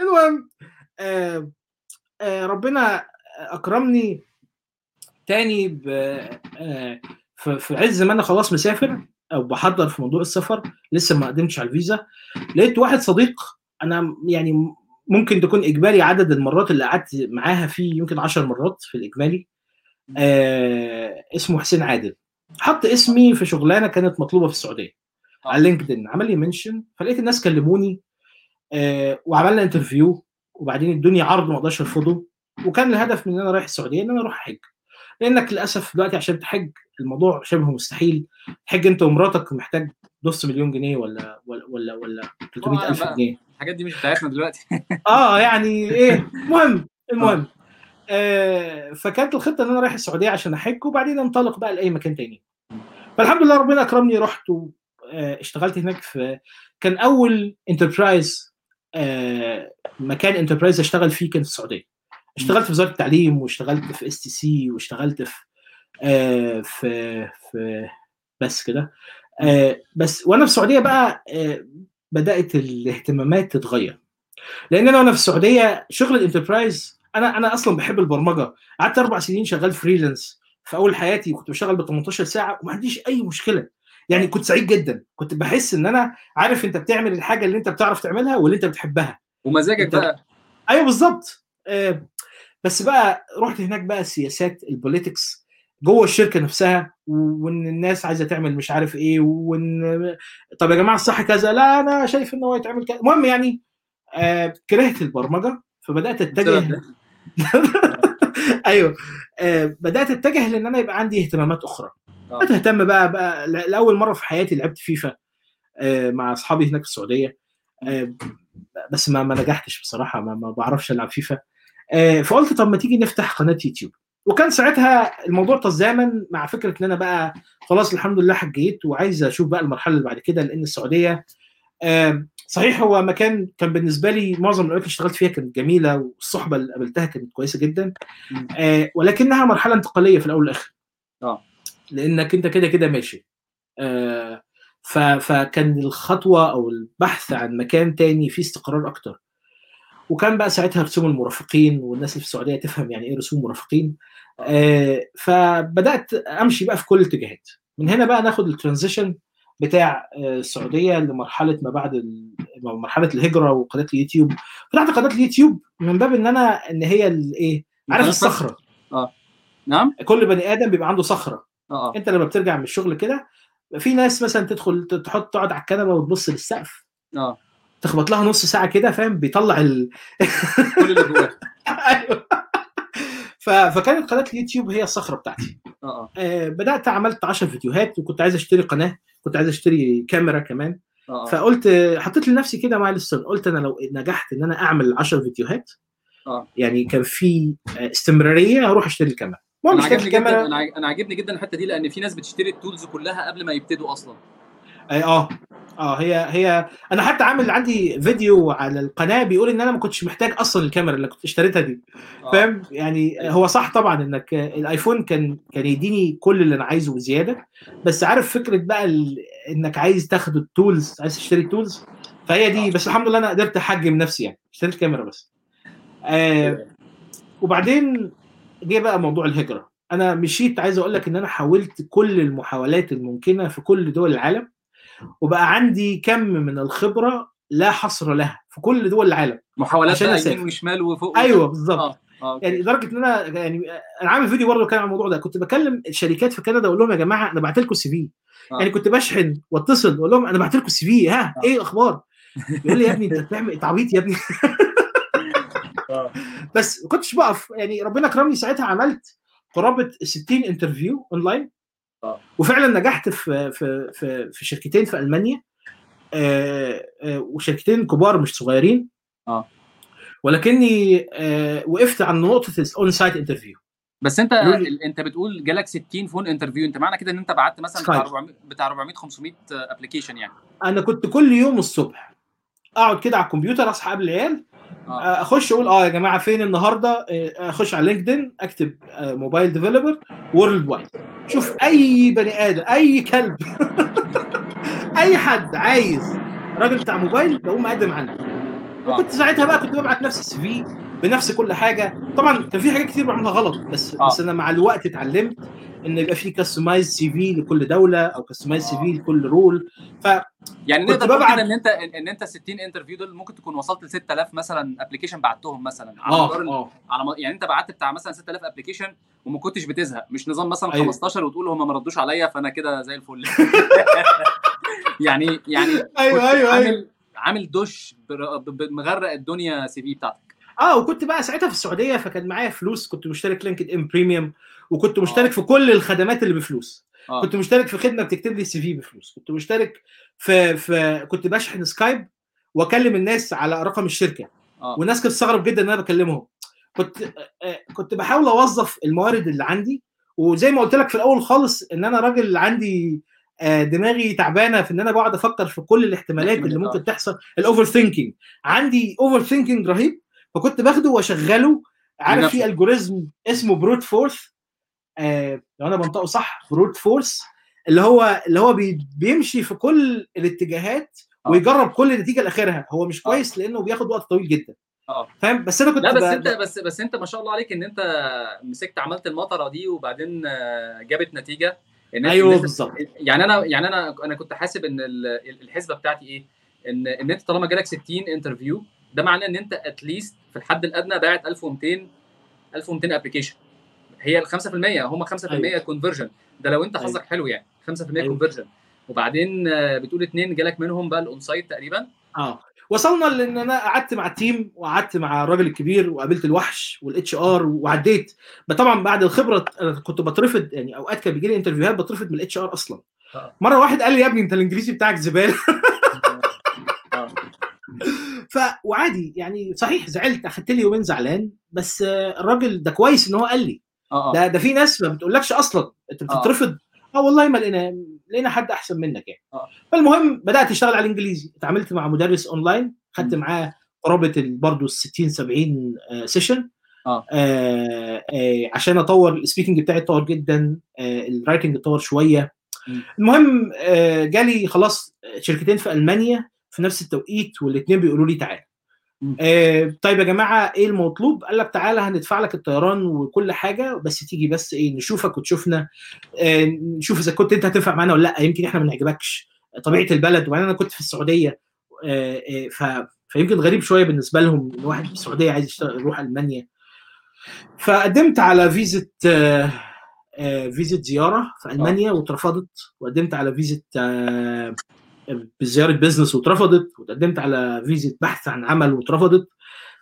المهم آه آه ربنا أكرمني تاني ب آه في في عز ما أنا خلاص مسافر أو بحضر في موضوع السفر لسه ما قدمتش على الفيزا لقيت واحد صديق أنا يعني ممكن تكون إجمالي عدد المرات اللي قعدت معاها فيه يمكن 10 مرات في الإجمالي. آه اسمه حسين عادل. حط اسمي في شغلانة كانت مطلوبة في السعودية آه. على لينكدين. عمل لي منشن فلقيت الناس كلموني آه وعملنا انترفيو وبعدين ادوني عرض ما أقدرش أرفضه وكان الهدف من إن أنا رايح السعودية إن أنا أروح أحج. لأنك للأسف دلوقتي عشان تحج الموضوع شبه مستحيل. تحج أنت ومراتك محتاج نص مليون جنيه ولا ولا ولا, ولا 300 ألف بقى. جنيه. الحاجات دي مش بتاعتنا دلوقتي. [laughs] آه يعني إيه المهم المهم آه فكانت الخطة إن أنا رايح السعودية عشان أحج وبعدين أنطلق بقى لأي مكان تاني. فالحمد لله ربنا أكرمني رحت واشتغلت هناك في كان أول enterprise آه مكان enterprise أشتغل فيه كان في السعودية. اشتغلت في وزارة التعليم واشتغلت في STC واشتغلت في آه في في بس كده. آه بس وأنا في السعودية بقى آه بدأت الاهتمامات تتغير. لأن أنا وأنا في السعودية شغل ال enterprise أنا أنا أصلا بحب البرمجة. قعدت أربع سنين شغال فريلانس في أول حياتي كنت بشتغل ب 18 ساعة وما عنديش أي مشكلة. يعني كنت سعيد جدا. كنت بحس إن أنا عارف أنت بتعمل الحاجة اللي أنت بتعرف تعملها واللي أنت بتحبها. ومزاجك انت- بقى. أيوه بالظبط آه، بس بقى رحت هناك بقى السياسات البوليتكس جوه الشركة نفسها وإن الناس عايزة تعمل مش عارف إيه وإن طب يا جماعة الصح كذا؟ لا أنا شايف إن هو يتعمل كذا. المهم يعني آه كرهت البرمجة فبدأت أتجه. [laughs] أيوه. آه بدأت أتجه لإن أنا يبقى عندي اهتمامات أخرى. آه. بدأت أهتم بقى بقى لأول مرة في حياتي لعبت فيفا آه مع أصحابي هناك في السعودية. آه بس ما ما نجحتش بصراحة ما, ما بعرفش ألعب فيفا. آه فقلت طب ما تيجي نفتح قناة يوتيوب. وكان ساعتها الموضوع تزامن مع فكرة إن أنا بقى خلاص الحمد لله حجيت وعايز أشوف بقى المرحلة اللي بعد كده لأن السعودية آه صحيح هو مكان كان بالنسبة لي معظم الأوقات اللي اشتغلت فيها كانت جميلة والصحبة اللي قابلتها كانت كويسة جدا. آه ولكنها مرحلة انتقالية في الأول والآخر. آه. لأنك أنت كده كده ماشي. آه فكان الخطوة أو البحث عن مكان تاني فيه استقرار أكتر. وكان بقى ساعتها رسوم المرافقين والناس اللي في السعودية تفهم يعني إيه رسوم مرافقين. آه فبدأت أمشي بقى في كل الاتجاهات. من هنا بقى ناخد الترانزيشن بتاع آه، السعودية لمرحلة ما بعد مرحلة الهجرة وقناة اليوتيوب. فتحت قناة اليوتيوب من باب إن أنا إن هي الايه عارف الصخرة. نعم؟ كل بني آدم بيبقى عنده صخرة. آه آه. أنت لما بترجع من الشغل كده في ناس مثلا تدخل تحط تقعد على الكنبة وتبص للسقف. آه. تخبط لها نص ساعة كده فاهم؟ بيطلع ال... [laughs] كل اللي [laughs] أيوه. ف... فكانت قناة اليوتيوب هي الصخرة بتاعتي. آه آه. آه بدأت عملت 10 فيديوهات وكنت عايز أشتري قناة كنت عايز أشتري كاميرا كمان. آه فقلت حطيت لنفسي كده milestone قلت أنا لو نجحت إن أنا أعمل 10 فيديوهات آه. يعني كان في استمرارية هروح أشتري الكاميرا. المهم أنا اشتريت عاجبني جدا الكاميرا. أنا عاجبني جدا الحتة دي لأن في ناس بتشتري ال tools كلها قبل ما يبتدوا أصلا. آه آه. آه هي هي أنا حتى عامل عندي فيديو على القناة بيقول إن أنا ما كنتش محتاج أصلا الكاميرا اللي كنت اشتريتها دي. آه. فاهم؟ يعني هو صح طبعا إنك الآيفون كان كان يديني كل اللي أنا عايزه وزياده بس عارف فكرة بقى ال... إنك عايز تاخد ال tools عايز تشتري ال tools. فهي دي بس الحمد لله أنا قدرت أحجم نفسي يعني اشتريت كاميرا بس. آه وبعدين جه بقى موضوع الهجرة. أنا مشيت عايز أقول لك إن أنا حاولت كل المحاولات الممكنة في كل دول العالم. وبقى عندي كم من الخبرة لا حصر لها في كل دول العالم محاولات. يمين وشمال وفوق أيوه وتحت. بالظبط آه okay. يعني لدرجة إن أنا يعني أنا عامل فيديو برضه كان عن الموضوع ده كنت بكلم الشركات في كندا أقول لهم يا جماعة أنا بعت لكم ال CV آه. يعني كنت بشحن واتصل أقول لهم أنا بعت لكم ال CV ها آه. إيه الأخبار [laughs] يقول لي يا ابني أنت بتعمل انت عبيط يا ابني [laughs] آه. بس ما كنتش بقف يعني ربنا كرمني ساعتها عملت قرابة 60 interview online آه. وفعلا نجحت في في في, في شركتين في ألمانيا آه، آه، وشركتين كبار مش صغيرين آه. ولكني آه، وقفت عند نقطة ال on-site interview بس أنت أنت بتقول جالك 60 phone interview أنت معنى كده إن أنت بعت مثلا بتاع سكايب. 400 بتاع 400 500 application يعني أنا كنت كل يوم الصبح أقعد كده على الكمبيوتر أصحى قبل العيال آه أخش أقول آه يا جماعة فين النهارده؟ آه، أخش على لينكدين أكتب آه، mobile developer worldwide شوف أي بني آدم أي كلب [laughs] أي حد عايز راجل بتاع موبايل بقوم أقدم عنه وكنت ساعتها بقى كنت ببعت نفس ال CV بنفس كل حاجة. طبعا كان في حاجات كتير بعملها غلط بس آه. بس أنا مع الوقت اتعلمت إن يبقى في customized CV لكل دولة أو customized CV لكل role يعني نقدر نقول إن أنت ان أنت 60 interview دول ممكن تكون وصلت ل 6000 مثلا application بعتهم مثلا على مدار آه آه. على م... يعني أنت بعت بتاع مثلا 6000 application وما كنتش بتزهق. مش نظام مثلا أيوة. 15 وتقول هم ما ردوش عليا فأنا كده زي الفل. [laughs] يعني يعني أيوه كنت أيوه أيوه. عامل عامل دش مغرق الدنيا CV بتاعتك. آه وكنت بقى ساعتها في السعودية فكان معايا فلوس. كنت مشترك LinkedIn Premium وكنت مشترك آه. في كل الخدمات اللي بفلوس. آه. كنت مشترك في خدمة بتكتب لي ال CV بفلوس. كنت مشترك في في كنت بشحن سكايب واكلم الناس على رقم الشركة. آه. والناس كانت تستغرب جدا إن أنا بكلمهم. كنت آه، كنت بحاول أوظف الموارد اللي عندي وزي ما قلت لك في الأول خالص إن أنا راجل عندي آه، دماغي تعبانة في إن أنا بقعد أفكر في كل الاحتمالات اللي ممكن تحصل ال overthinking عندي overthinking رهيب فكنت باخده وأشغله. عارف. في algorithm اسمه brute force آه لو أنا بنطقه صح brute force اللي هو اللي هو بي بيمشي في كل الاتجاهات آه. ويجرب كل نتيجه لآخرها. هو مش آه. كويس لأنه بياخد وقت طويل جدا. آه. فاهم؟ بس أنا كنت لا بس ب- أنت بس بس أنت ما شاء الله عليك إن أنت مسكت عملت المطرة دي وبعدين جابت نتيجة. ان أيوه بالظبط. يعني أنا يعني أنا أنا كنت حاسب إن ال- الحسبة بتاعتي إيه؟ إن إن أنت طالما جالك 60 interview ده معناه إن أنت at least في الحد الأدنى باعت 1200 1200 application هي ال 5% هم 5% أيوة. conversion ده لو انت أيوة. حظك حلو يعني 5% أيوة. conversion وبعدين آه، بتقول اتنين جالك منهم بقى ال on-site تقريبا. آه. وصلنا لإن أنا قعدت مع ال team وقعدت مع الراجل الكبير وقابلت الوحش وال HR وعديت طبعا بعد الخبرة أنا كنت بترفض يعني أوقات كان بيجي لي interviewهات بترفض من ال HR أصلا. آه. مرة واحد قال لي يا ابني أنت الإنجليزي بتاعك زبالة. [laughs] آه. ف وعادي يعني صحيح زعلت أخدت لي يومين زعلان بس آه، الراجل ده كويس إن هو قال لي. آه آه ده ده في ناس ما بتقولكش أصلا أنت آه. بتترفض آه والله ما لقينا لقينا حد أحسن منك يعني آه. فالمهم بدأت أشتغل على الإنجليزي اتعاملت مع مدرس أونلاين خدت. معاه قرابة برضه 60 70 session آه. آه آه عشان أطور ال speaking بتاعي اتطور جدا آه ال writing اتطور شوية م. المهم آه جالي خلاص شركتين في ألمانيا في نفس التوقيت والاثنين بيقولوا لي تعالى م. آه طيب يا جماعة إيه المطلوب؟ قال لك تعالى هندفع لك الطيران وكل حاجة بس تيجي بس إيه نشوفك وتشوفنا. آه نشوف إذا كنت أنت هتنفع معانا ولا لأ يمكن إحنا ما نعجبكش طبيعة البلد. وبعدين أنا كنت في السعودية آه آه ف فيمكن غريب شوية بالنسبة لهم إن واحد في السعودية عايز يشتغل يروح ألمانيا. فقدمت على فيزا آه فيزا زيارة في ألمانيا واترفضت وقدمت على فيزا بزيارة business واترفضت وتقدمت على فيزا بحث عن عمل واترفضت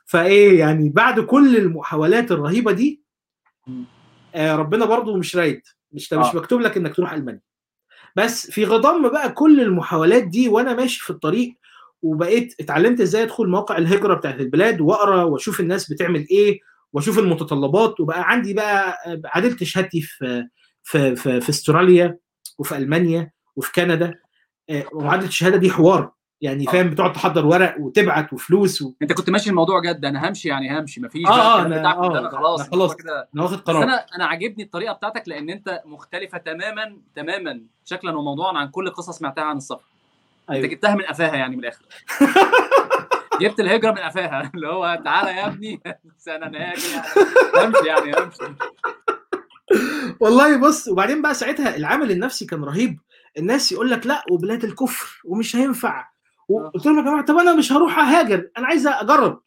فإيه يعني بعد كل المحاولات الرهيبة دي. آه ربنا برضو مش رايد مش مش آه. مكتوب لك إنك تروح ألمانيا بس في غضم بقى كل المحاولات دي وأنا ماشي في الطريق وبقيت اتعلمت إزاي أدخل مواقع الهجرة بتاعت البلاد وأقرأ وأشوف الناس بتعمل إيه وأشوف المتطلبات وبقى عندي بقى عدلت شهادتي في في في, في أستراليا وفي ألمانيا وفي كندا ومعادله الشهادة دي حوار. يعني آه. فاهم بتقعد تحضر ورق وتبعت وفلوس و... أنت كنت ماشي الموضوع جد أنا همشي يعني همشي مفيش آه، آه، أنا- بتاعك ده، آه، أنا خلاص أنا خلاص. كده. أنا واخد قرار. أنا أنا عاجبني الطريقة بتاعتك لأن أنت مختلفة تماما تماما شكلا وموضوعا عن كل قصص سمعتها عن السفر. أنت أيوه. جبتها من قفاها يعني من الآخر. [laughs] جبت الهجرة من قفاها. [laughs] اللي هو تعالى يا ابني. [laughs] أنا ناجي همشي يعني همشي. والله بص وبعدين بقى ساعتها العامل النفسي كان رهيب. الناس يقول لك لا وبلاد الكفر ومش هينفع. وقلت لهم يا جماعة طب أنا مش هروح أهاجر أنا عايز أجرب.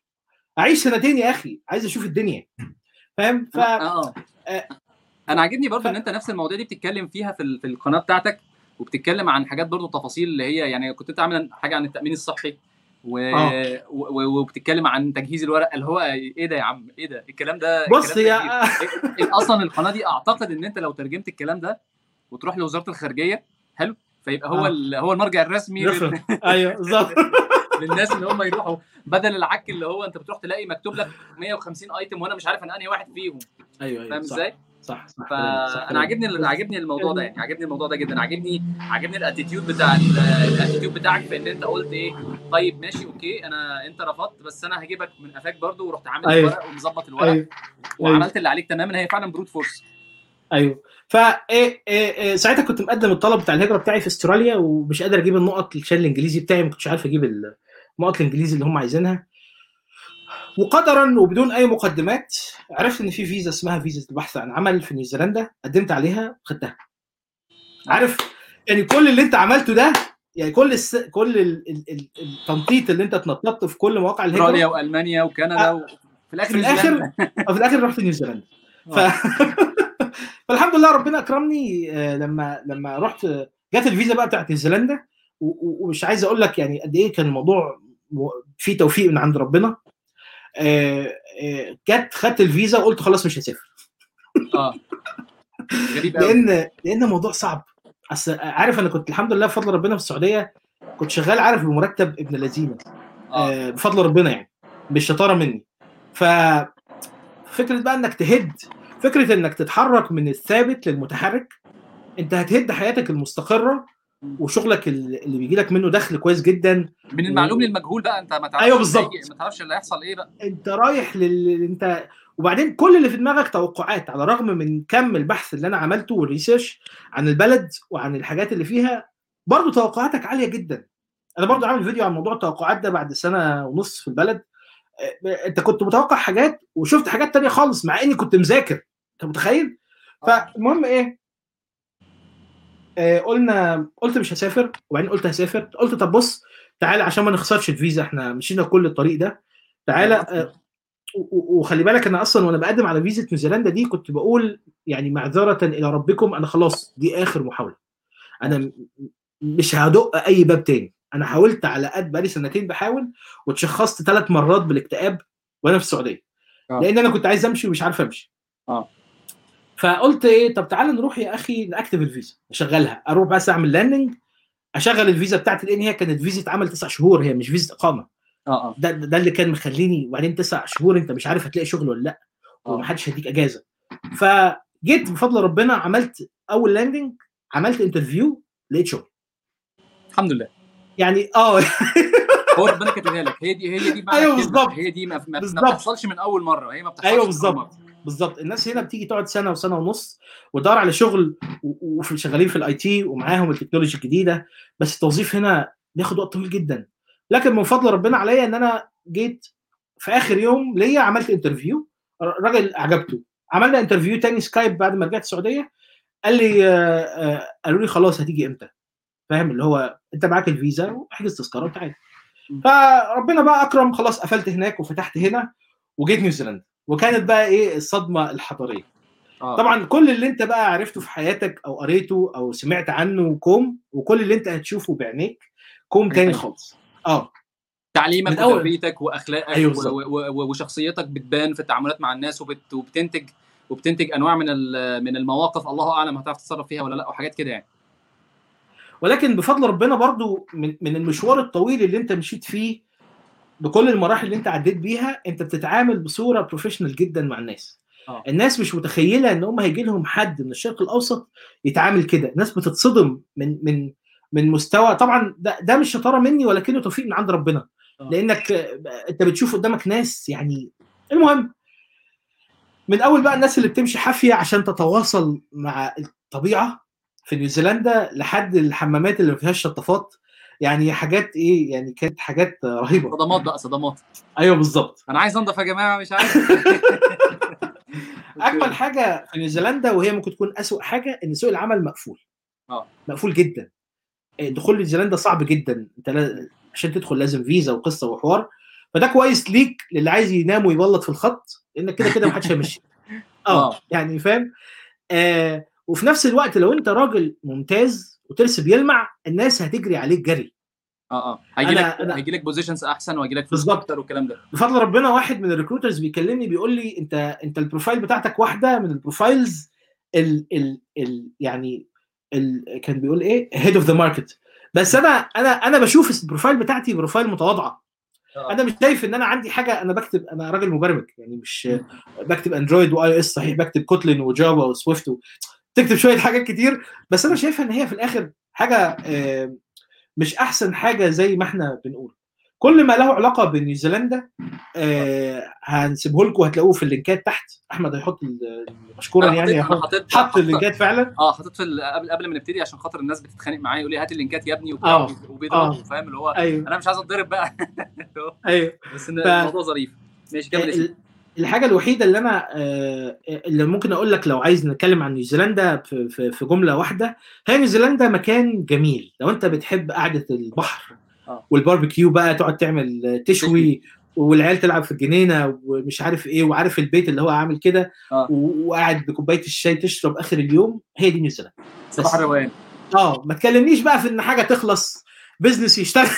أعيش سنتين يا أخي عايز أشوف الدنيا. فاهم؟ ف آه. آه. أنا عاجبني برضه ف- إن أنت نفس المواضيع دي بتتكلم فيها في ال- في القناة بتاعتك وبتتكلم عن حاجات برضه تفاصيل اللي هي يعني كنت أنت عامل حاجة عن التأمين الصحي و... آه. و... وبتتكلم عن تجهيز الورق اللي هو إيه ده يا عم؟ إيه ده؟ الكلام ده بص يا [laughs] أصلا القناة دي أعتقد إن أنت لو ترجمت الكلام ده وتروح لوزارة الخارجية حلو؟ فيبقى هو آه. هو المرجع الرسمي لل... [laughs] أيوه بالظبط. [laughs] للناس ان هم يروحوا. بدل العك اللي هو أنت بتروح تلاقي مكتوب لك 150 item وأنا مش عارف أنا أنهي واحد فيهم. أيوه أيوه فاهم إزاي؟ صح صح فأنا. عاجبني عاجبني الموضوع ده يعني عاجبني الموضوع ده جدا. عاجبني عاجبني ال attitude بتاع ال- ال attitude بتاعك في إن أنت قلت إيه طيب ماشي okay أنا أنت رفضت بس أنا هجيبك من قفاك برضو ورحت عامل أيوة. الورق ومظبط الورق أيوه. وعملت اللي عليك تماما. هي فعلا brute force أيوه. فا إيه إيه إيه ساعتها كنت مقدم الطلب بتاع الهجرة بتاعي في استراليا ومش قادر أجيب النقط عشان الإنجليزي بتاعي ما كنتش عارف أجيب النقط الإنجليزي اللي هم عايزينها. وقدرا وبدون أي مقدمات عرفت إن في فيزا اسمها فيزا البحث عن عمل في نيوزيلندا قدمت عليها خدتها عارف؟ يعني كل اللي أنت عملته ده يعني كل الس... كل ال... ال... ال- التنطيط اللي أنت اتنططت في كل مواقع أستراليا الهجره وألمانيا وكندا آه. وفي الآخر في الآخر نيوزيلندا. في الآخر رحت نيوزيلندا. [laughs] ف... [laughs] فالحمد لله ربنا أكرمني آه، لما لما رحت جت الفيزا بقى بتاعت نيوزيلندا ومش عايز أقول لك يعني قد إيه كان الموضوع فيه توفيق من عند ربنا. آه، آه، جت خدت الفيزا وقلت خلاص مش هسافر. آه. غريب لأن لأن الموضوع صعب. أصل عارف أنا كنت الحمد لله بفضل ربنا في السعودية كنت شغال عارف بمرتب ابن لذينة. آه، بفضل ربنا يعني مش شطارة مني. ف فكرة بقى إنك تهد فكرة إنك تتحرك من الثابت للمتحرك أنت هتهد حياتك المستقرة وشغلك اللي بيجي لك منه دخل كويس جدا من المعلوم للمجهول بقى أنت ما تعرفش اللي بالظبط. ما تعرفش اللي هيحصل إيه بقى. أنت رايح لل أنت وبعدين كل اللي في دماغك توقعات على الرغم من كم البحث اللي أنا عملته والريسيرش عن البلد وعن الحاجات اللي فيها برضه توقعاتك عالية جدا. أنا برضه عامل فيديو عن موضوع التوقعات ده بعد سنة ونص في البلد. أنت كنت متوقع حاجات وشفت حاجات تانية خالص مع إني كنت مذاكر. أنت متخيل؟ فالمهم إيه؟ آه، قلنا قلت مش هسافر وبعدين قلت هسافر. قلت طب بص تعالى عشان ما نخسرش الفيزا إحنا مشينا كل الطريق ده. تعالى و- وخلي بالك أنا أصلا وأنا بقدم على فيزا نيوزيلندا دي كنت بقول يعني معذرة إلى ربكم أنا خلاص دي آخر محاولة. أنا مش هدق أي باب تاني. أنا حاولت على قد بقالي سنتين بحاول واتشخصت ثلاث مرات بالاكتئاب وأنا في السعودية. آه. لأن أنا كنت عايز أمشي ومش عارف أمشي. آه. فقلت إيه طب تعالى نروح يا أخي نactivate الفيزا أشغلها أروح بس أعمل landing أشغل الفيزا بتاعتي لأن هي كانت فيزا عمل تسع شهور هي مش فيزا إقامة آه آه ده ده اللي كان مخليني وبعدين تسع شهور أنت مش عارف هتلاقي شغل ولا لأ آه. ومحدش هيديك إجازة فجيت بفضل ربنا عملت أول landing عملت interview لقيت شغل الحمد لله يعني آه [laughs] هو ربنا كاتبها لك هي دي هي دي الكلمة. بالظبط. هي دي ما. بتحصلش من أول مرة هي ما بتحصلش أيوه بالظبط. بالظبط. الناس هنا بتيجي تقعد سنة وسنة ونص وتدور على شغل وفي شغالين في ال IT ومعاهم ال technology الجديدة بس التوظيف هنا بياخد وقت طويل جدا. لكن من فضل ربنا عليا إن أنا جيت في آخر يوم ليا عملت interview راجل عجبته عملنا interview تاني سكايب بعد ما رجعت السعودية قال لي آه، آه، قالوا لي خلاص هتيجي إمتى؟ فاهم؟ اللي هو أنت معاك الفيزا واحجز تذكرة وتعالى. فربنا بقى أكرم خلاص قفلت هناك وفتحت هنا وجيت نيوزيلندا. وكانت بقى إيه الصدمة الحضارية. آه. طبعا كل اللي أنت بقى عرفته في حياتك أو قريته أو سمعت عنه كوم وكل اللي أنت هتشوفه بعينيك كوم تاني خالص. آه. تعليمك وتربيتك وأخلاقك أيوة وشخصيتك بتبان في التعاملات مع الناس وبت... وبتنتج وبتنتج أنواع من ال- من المواقف. الله أعلم هتعرف تتصرف فيها ولا لأ وحاجات كده يعني. ولكن بفضل ربنا برضو من, من المشوار الطويل اللي أنت مشيت فيه بكل المراحل اللي انت عديت بيها انت بتتعامل بصورة بروفيشنال جدا مع الناس آه. الناس مش متخيلة إن هم هيجي لهم حد من الشرق الأوسط يتعامل كده الناس بتتصدم من من من مستوى طبعا ده, ده مش شطارة مني ولكنه توفيق من عند ربنا آه. لأنك أنت بتشوف قدامك ناس يعني المهم من أول بقى الناس اللي بتمشي حافية عشان تتواصل مع الطبيعة في نيوزيلندا لحد الحمامات اللي ما فيهاش شطافات يعني حاجات إيه يعني كانت حاجات رهيبة. صدمات بقى صدمات. أيوه بالظبط. أنا عايز أنضف يا جماعة مش عارف. [laughs] أجمل حاجة في نيوزيلندا وهي ممكن تكون اسوء حاجة إن سوق العمل مقفول. آه. مقفول جدا. دخول نيوزيلندا صعب جدا. أنت لا- عشان تدخل لازم فيزا وقصة وحوار. فده كويس ليك للي عايز ينام ويبلط في الخط لانك كده كده محدش هيمشي. [laughs] آه. آه. يعني فاهم؟ آه وفي نفس الوقت لو أنت راجل ممتاز وترس بيلمع الناس هتجري عليك جري. آه آه. هيجي لك أنا- هيجي لك positions أحسن وهيجي لك فلوس. أكتر والكلام ده. بفضل ربنا واحد من ال recruiters بيكلمني بيقول لي انت أنت ال profile بتاعتك واحدة من ال profiles ال ال ال يعني ال كان بيقول إيه؟ head of the market بس أنا أنا أنا بشوف ال profile بتاعتي profile متواضعة. آه. أنا مش شايف إن أنا عندي حاجة أنا بكتب أنا راجل مبرمج يعني مش بكتب اندرويد و iOS صحيح بكتب كوتلين وجافا وسويفت و... تكتب شوية حاجات كتير بس أنا شايفها إن هي في الآخر حاجة مش أحسن حاجة زي ما إحنا بنقول. كل ما له علاقة بنيوزيلندا آه هنسيبه لكم هتلاقوه في ال links ات تحت. أحمد هيحط مشكورا يعني حط ال links ات فعلا. آه حطيت في قبل قبل ما نبتدي عشان خاطر الناس بتتخانق معايا يقول لي هات ال links ات يا ابني آه. وبيضربوا آه. فاهم؟ اللي هو أيوه. أنا مش عايز أتضرب بقى. [laughs] أيوه. بس ف- الموضوع ظريف. ماشي كمل الحاجة الوحيدة اللي أنا آه، اللي ممكن أقول لك لو عايز نتكلم عن نيوزيلندا في جملة واحدة هي نيوزيلندا مكان جميل. لو أنت بتحب قعدة البحر آه. والباربيكيو بقى تقعد تعمل تشوي والعيال تلعب في الجنينة ومش عارف إيه وعارف البيت اللي هو عامل كده آه. وقاعد بكوباية الشاي تشرب آخر اليوم هي دي نيوزيلندا. صباح الروقان آه ما تكلمنيش بقى في إن حاجة تخلص. business يشتغل [laughs]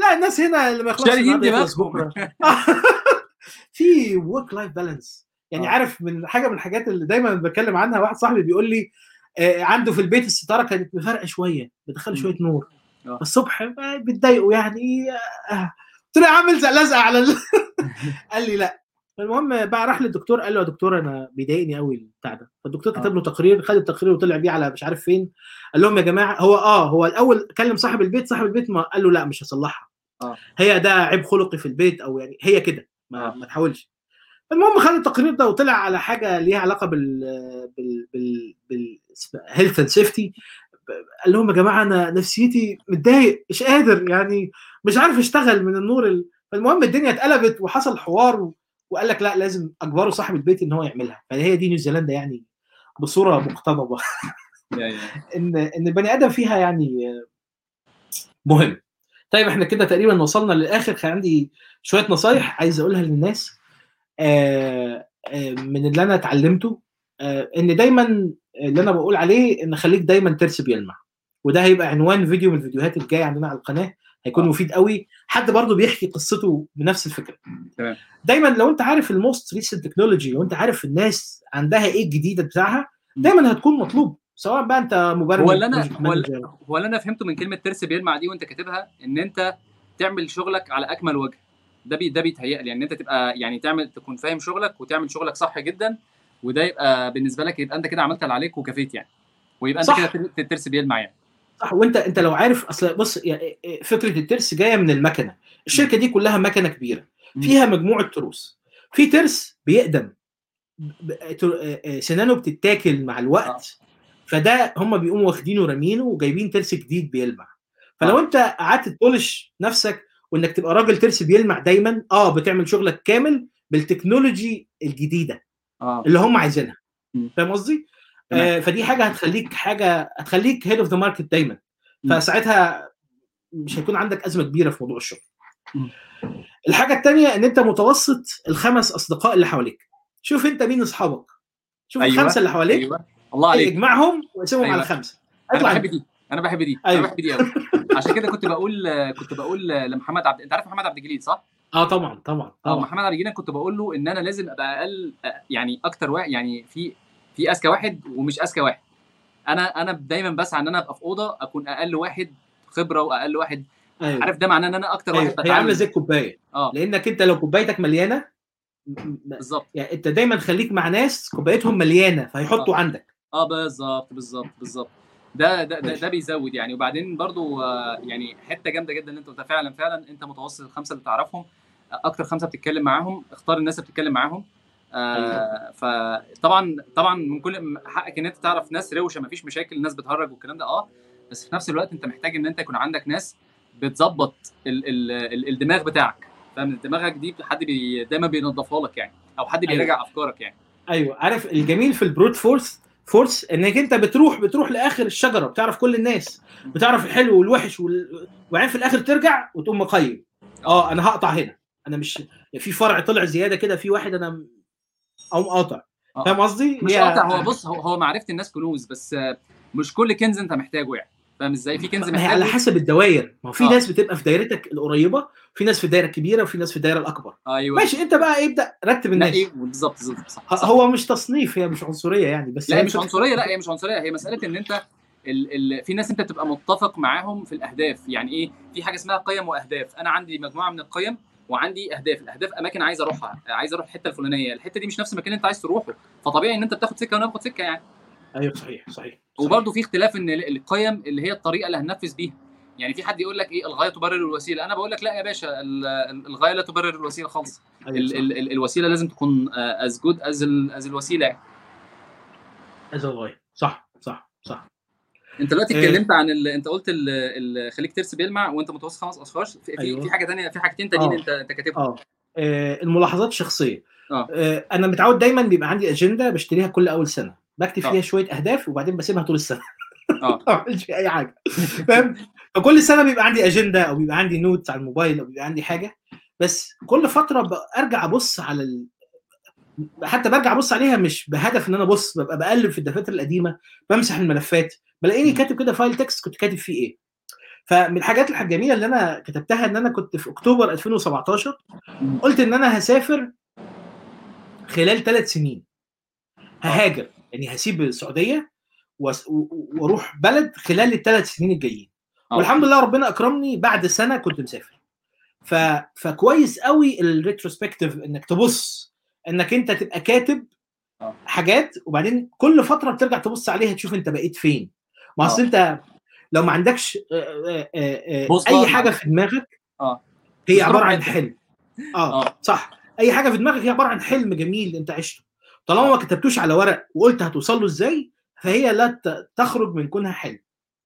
لا الناس هنا اللي ما يخلصش شاريين النهارده يخلص. بكرة [laughs] في work life balance يعني آه. عارف من حاجة من الحاجات اللي دايما بتكلم عنها واحد صاحبي بيقول لي آه، عنده في البيت الستارة كانت مفرقة شوية بدخل شوية نور آه. الصبح بتضايقوا يعني آه. قلت له يا عم الزق لزقه على ال... [laughs] قال لي لا المهم بقى راح للدكتور قال له يا دكتور أنا بيضايقني قوي البتاع ده. فالدكتور كتب له تقرير خد التقرير وطلع بيه على مش عارف فين. قال لهم يا جماعة هو آه هو الأول كلم صاحب البيت صاحب البيت ما قال له لا مش هصلحها. آه. هي ده عيب خلقي في البيت أو يعني هي كده ما, آه. ما تحاولش. المهم خد التقرير ده وطلع على حاجة ليها علاقة بال بال بال بال health and safety قال لهم يا جماعة أنا نفسيتي متضايق مش قادر يعني مش عارف أشتغل من النور ال... فالمهم الدنيا اتقلبت وحصل حوار و... وقال لك لا لازم أجبره صاحب البيت إن هو يعملها. فهي دي نيوزيلندا يعني بصورة مقتضبة. [laughs] إن إن البني آدم فيها يعني مهم. طيب إحنا كده تقريبا وصلنا للآخر. كان عندي شوية نصايح عايز أقولها للناس. آه، آه، من اللي أنا اتعلمته آه، إن دايما اللي أنا بقول عليه إن خليك دايما ترس بيلمع. وده هيبقى عنوان فيديو من الفيديوهات الجاية عندنا على القناة. هيكون. مفيد قوي. حد برضه بيحكي قصته بنفس الفكرة. تمام. دايما لو أنت عارف ال most recent technology لو أنت عارف الناس عندها إيه الجديدة بتاعها دايما هتكون مطلوب سواء بقى أنت مبرمج هو اللي أنا هو اللي- أنا فهمته من كلمة ترس بيلمع دي وأنت كاتبها إن أنت تعمل شغلك على أكمل وجه. ده بي ده بيتهيأ لي إن أنت تبقى يعني تعمل تكون فاهم شغلك وتعمل شغلك صح جدا وده يبقى بالنسبة لك يبقى أنت كده عملت اللي عليك وكفيت يعني. ويبقى أنت صح. كده تر- الترس بيلمع يعني. صح وانت انت لو عارف اصل بص يعني فكرة الترس جاية من المكنة الشركة دي كلها مكنة كبيرة. فيها مجموعة تروس في ترس بيقدم تر- آه، سنانه بتتاكل مع الوقت فده هم بيقوموا واخدينه ورامينه وجايبين ترس جديد بيلمع فلو آه. انت قعدت ت polish نفسك وانك تبقى راجل ترس بيلمع دايما آه بتعمل شغلك كامل بال technology الجديدة اللي هم عايزينها. فاهم قصدي؟ آه فدي حاجة هتخليك حاجة هتخليك head of the market دايما. فساعتها مش هيكون عندك أزمة كبيرة في موضوع الشغل. الحاجة الثانية إن أنت متوسط الخمس أصدقاء اللي حواليك. شوف أنت مين أصحابك. شوف أيوة. الخمسة اللي حواليك أيوه الله عليك اجمعهم واقسمهم أيوة. على خمسه. أنا بحب. دي أنا بحب دي أيوة. أنا بحب دي قوي عشان كده كنت بقول كنت بقول لمحمد عبد أنت عارف محمد عبد الجليل صح؟ آه طبعا طبعا آه محمد عبد الجليل كنت بقول له إن أنا لازم أبقى أقل يعني أكتر واحد يعني في في أذكى واحد ومش أذكى واحد. أنا أنا دايما بسعى إن أنا أبقى في أوضة أكون أقل واحد خبرة وأقل واحد. أيوه. عارف ده معناه إن أنا أكتر أيوة. واحد هي عاملة زي الكوباية. آه. لأنك أنت لو كوبايتك مليانة بالظبط. يعني أنت دايما خليك مع ناس كوبايتهم مليانة فهيحطوا عندك. آه بالظبط بالظبط بالظبط. ده ده ده, ده بيزود يعني. وبعدين برضو آه، يعني حتة جامدة جدا اللي أنت قلتها. فعلا فعلا أنت متوسط الخمسة اللي تعرفهم آه، أكتر خمسة بتتكلم معاهم اختار الناس اللي بتتكلم معاهم. آه فطبعا طبعا من كل حقك إن أنت تعرف ناس روشة مفيش مشاكل الناس بتهرج والكلام ده آه بس في نفس الوقت أنت محتاج إن أنت يكون عندك ناس بتظبط ال ال ال الدماغ بتاعك فاهم؟ دماغك دي حد بي دايما بينظفها لك يعني أو حد أيوة. بيراجع أفكارك يعني. أيوه عارف الجميل في ال brute force force إنك أنت بتروح بتروح لآخر الشجرة بتعرف كل الناس بتعرف الحلو والوحش وال... وبعدين في الآخر ترجع وتقوم مقيم. آه أنا هقطع هنا أنا مش في فرع طلع زيادة كده في واحد أنا اقوم قاطع. آه. فاهم قصدي؟ مش قاطع هو بص هو, هو معرفة الناس كنوز بس مش كل كنز انت محتاجه يعني. فاهم إزاي؟ في كنز هي على محتاجه حسب الدوائر. ما هو في آه. ناس بتبقى في دايرتك القريبة في ناس في الدايرة الكبيرة وفي ناس في الدايرة الأكبر. أيوه. ماشي أنت بقى ابدأ رتب الناس. نقي بالظبط بالظبط صح, ه- صح. هو مش تصنيف هي مش عنصرية يعني بس لا هي مش عنصرية لا هي مش عنصرية. هي مسألة إن أنت ال ال في ناس أنت بتبقى متفق معاهم في الأهداف. يعني إيه؟ في حاجة اسمها قيم وأهداف. أنا عندي مجموعة من القيم وعندي أهداف. الأهداف أماكن عايز أروحها عايز أروح الحتة الفلانية. الحتة دي مش نفس المكان اللي أنت عايز تروحه. فطبيعي إن أنت بتاخد سكة وأنا باخد سكة يعني. أيوه صحيح صحيح, صحيح. وبرده في اختلاف إن ال- القيم اللي هي الطريقة اللي هننفذ بيها. يعني في حد يقول لك إيه الغاية تبرر الوسيلة. أنا بقول لك لا يا باشا ال- ال- الغاية لا تبرر الوسيلة خالص. أيوة ال. ال ال الوسيلة لازم تكون as good as as الوسيلة يعني. هذا الغايه صح صح صح. انت دلوقتي إيه. اتكلمت عن ال... انت قلت ال... ال... خليك ترس بيلمع وانت متوسط خمس أشخاص في. أيوة. في حاجة ثانية في حاجتين تانيين آه. انت انت كاتبهم آه آه، الملاحظات الشخصية آه. آه، أنا متعود دايما بيبقى عندي أجندة بشتريها كل أول سنة بكتب آه. فيها شوية أهداف وبعدين بسيبها طول السنة آه [laughs] ما بعملش أي حاجة فاهم فكل سنة بيبقى عندي أجندة أو بيبقى عندي note على الموبايل أو بيبقى عندي حاجة بس كل فترة أرجع أبص على ال... حتى برجع أبص عليها مش بهدف إن أنا أبص ببقى بقلب في الدفاتر القديمة بمسح الملفات بلاقيني. كاتب كده file text كنت كاتب فيه إيه فمن الحاجات الجميله اللي أنا كتبتها إن أنا كنت في أكتوبر 2017 م. قلت إن أنا هسافر خلال ثلاث سنين ههاجر يعني هسيب السعودية وأروح بلد خلال الثلاث سنين الجايين آه. والحمد لله ربنا أكرمني بعد سنة كنت مسافر ف... فكويس قوي الريتروسبكتيف إنك تبص إنك أنت تبقى كاتب آه. حاجات وبعدين كل فترة بترجع تبص عليها تشوف أنت بقيت فين ما أصل آه. أنت لو ما عندكش آه، آه، أي حاجة في دماغك آه. هي عبارة عن. حلم. آه صح. أي حاجة في دماغك هي عبارة عن حلم جميل أنت عشته. طالما ما كتبتوش على ورق وقلت هتوصل له إزاي فهي لا تخرج من كونها حلم.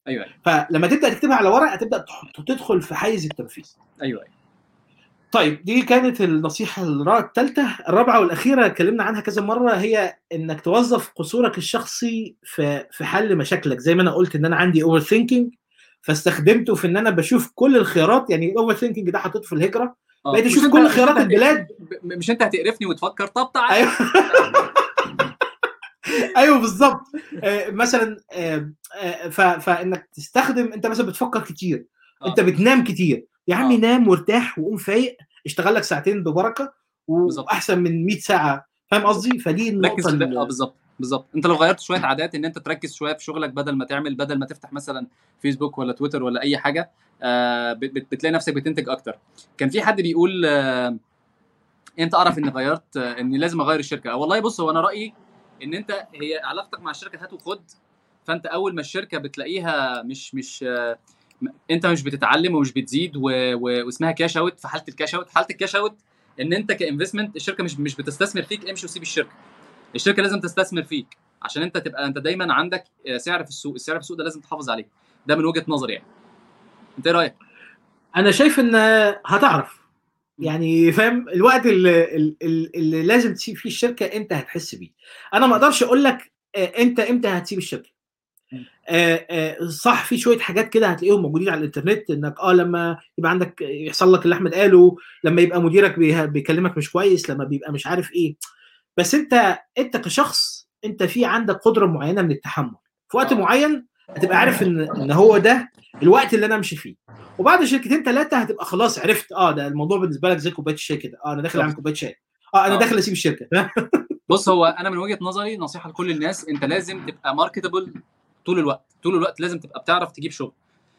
أيوه أيوه. فلما تبدأ تكتبها على ورق هتبدأ تدخل في حيز التنفيذ. أيوه أيوة. طيب دي كانت النصيحة الثالثه الرابعة والأخيرة اتكلمنا عنها كذا مرة هي إنك توظف قصورك الشخصي في في حل مشاكلك. زي ما أنا قلت إن أنا عندي overthinking فاستخدمته في إن أنا بشوف كل الخيارات. يعني ال overthinking ده حطيته في الهجرة. آه. بقيت أشوف كل خيارات البلاد. مش أنت هتقرفني وتفكر. طب تعالى أيوه. [laughs] أيوه بالظبط آه، مثلا آه، آه، فإنك تستخدم أنت مثلا بتفكر كتير. أنت بتنام كتير. يا عمي آه. نام وارتاح وقوم فايق اشتغل لك ساعتين ببركة. وأحسن من 100 ساعة فاهم قصدي؟ فدي النقطة آه بالظبط بالظبط. أنت لو غيرت شوية عادات إن أنت تركز شوية في شغلك بدل ما تعمل بدل ما تفتح مثلا فيسبوك ولا تويتر ولا أي حاجة آه بت- بت- بتلاقي نفسك بتنتج أكتر. كان في حد بيقول آه أنت أعرف إني غيرت آه إني لازم أغير الشركة. آه والله بص هو أنا رأيي إن أنت هي علاقتك مع الشركة هات وخد فأنت أول ما الشركة بتلاقيها مش مش آه انت مش بتتعلم ومش بتزيد و... و... واسمها cash out في حالة ال cash out حالة ال cash out إن انت كـ investment الشركة مش مش بتستثمر فيك امشي وسيب الشركة. الشركة لازم تستثمر فيك عشان انت تبقى انت دايما عندك سعر في السوق. السعر في السوق ده لازم تحافظ عليه. ده من وجهة نظري يعني. انت إيه رأيك؟ أنا شايف إن هتعرف. يعني فاهم؟ الوقت اللي, اللي, اللي لازم تسيب فيه الشركة أنت هتحس بيه. أنا ما أقدرش أقول لك آه، أنت إمتى هتسيب الشركة. صح في شوية حاجات كده هتلاقيهم موجودين على الإنترنت إنك آه لما يبقى عندك يحصل لك اللي أحمد قاله لما يبقى مديرك بيكلمك مش كويس لما بيبقى مش عارف إيه. بس أنت أنت كشخص أنت في عندك قدرة معينة من التحمل. في وقت آه. معين هتبقى عارف إن إن هو ده الوقت اللي أنا أمشي فيه. وبعد شركتين ثلاثة هتبقى خلاص عرفت آه ده الموضوع بالنسبة لك زي كوباية الشاي كده. آه أنا داخل أعمل كوباية شاي. آه أنا آه. داخل أسيب الشركة. بص هو أنا من وجهة نظري نصيحة لكل الناس أنت لازم تبقى marketable طول الوقت طول الوقت لازم تبقى بتعرف تجيب شغل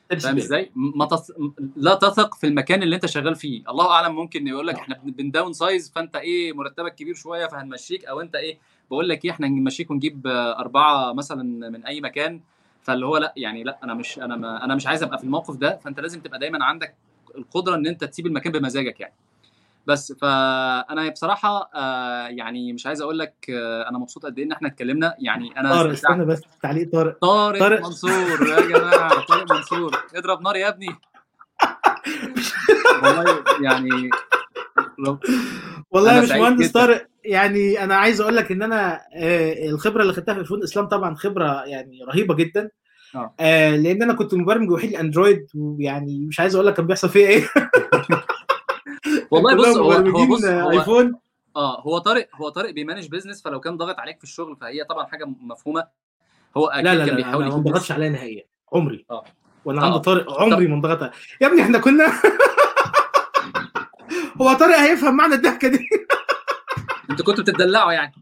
فاهم تمسك. إزاي؟ ما تص... لا تثق في المكان اللي انت شغال فيه، الله أعلم ممكن يقول لك إحنا بن downsize فأنت إيه مرتبك كبير شوية فهنمشيك أو أنت إيه بقول لك إيه إحنا هنمشيك ونجيب أربعة مثلا من أي مكان فاللي هو لأ يعني لأ أنا مش أنا ما أنا مش عايز أبقى في الموقف ده فأنت لازم تبقى دايما عندك القدرة إن أنت تسيب المكان بمزاجك يعني. بس فأنا بصراحة آه يعني مش عايز أقول لك آه أنا مبسوط قد إيه إن إحنا اتكلمنا يعني أنا طارق استنى بس تعليق طارق طارق, طارق. منصور يا جماعة طارق منصور اضرب نار يا ابني والله يعني والله يا باشمهندس. طارق يعني أنا عايز أقول لك إن أنا آه، الخبرة اللي خدتها في ال فون إسلام طبعا خبرة يعني رهيبة جدا آه. لأن أنا كنت مبرمج وحيد ال Android ويعني مش عايز أقول لك كان بيحصل فيا إيه [laughs] والله بص هو هو بص هو آيفون. آه هو طارق هو طارق بي manage business فلو كان ضاغط عليك في الشغل فهي طبعا حاجة مفهومة. هو أكيد لا لا كان لا بيحاول ما ناس عليا نهائيا. عمري. آه. وأنا آه. عند طارق عمري ما انضغط. يا ابني إحنا كنا [laughs] هو طارق هيفهم معنى الضحكة دي. أنتوا كنتوا بتدلعوا يعني.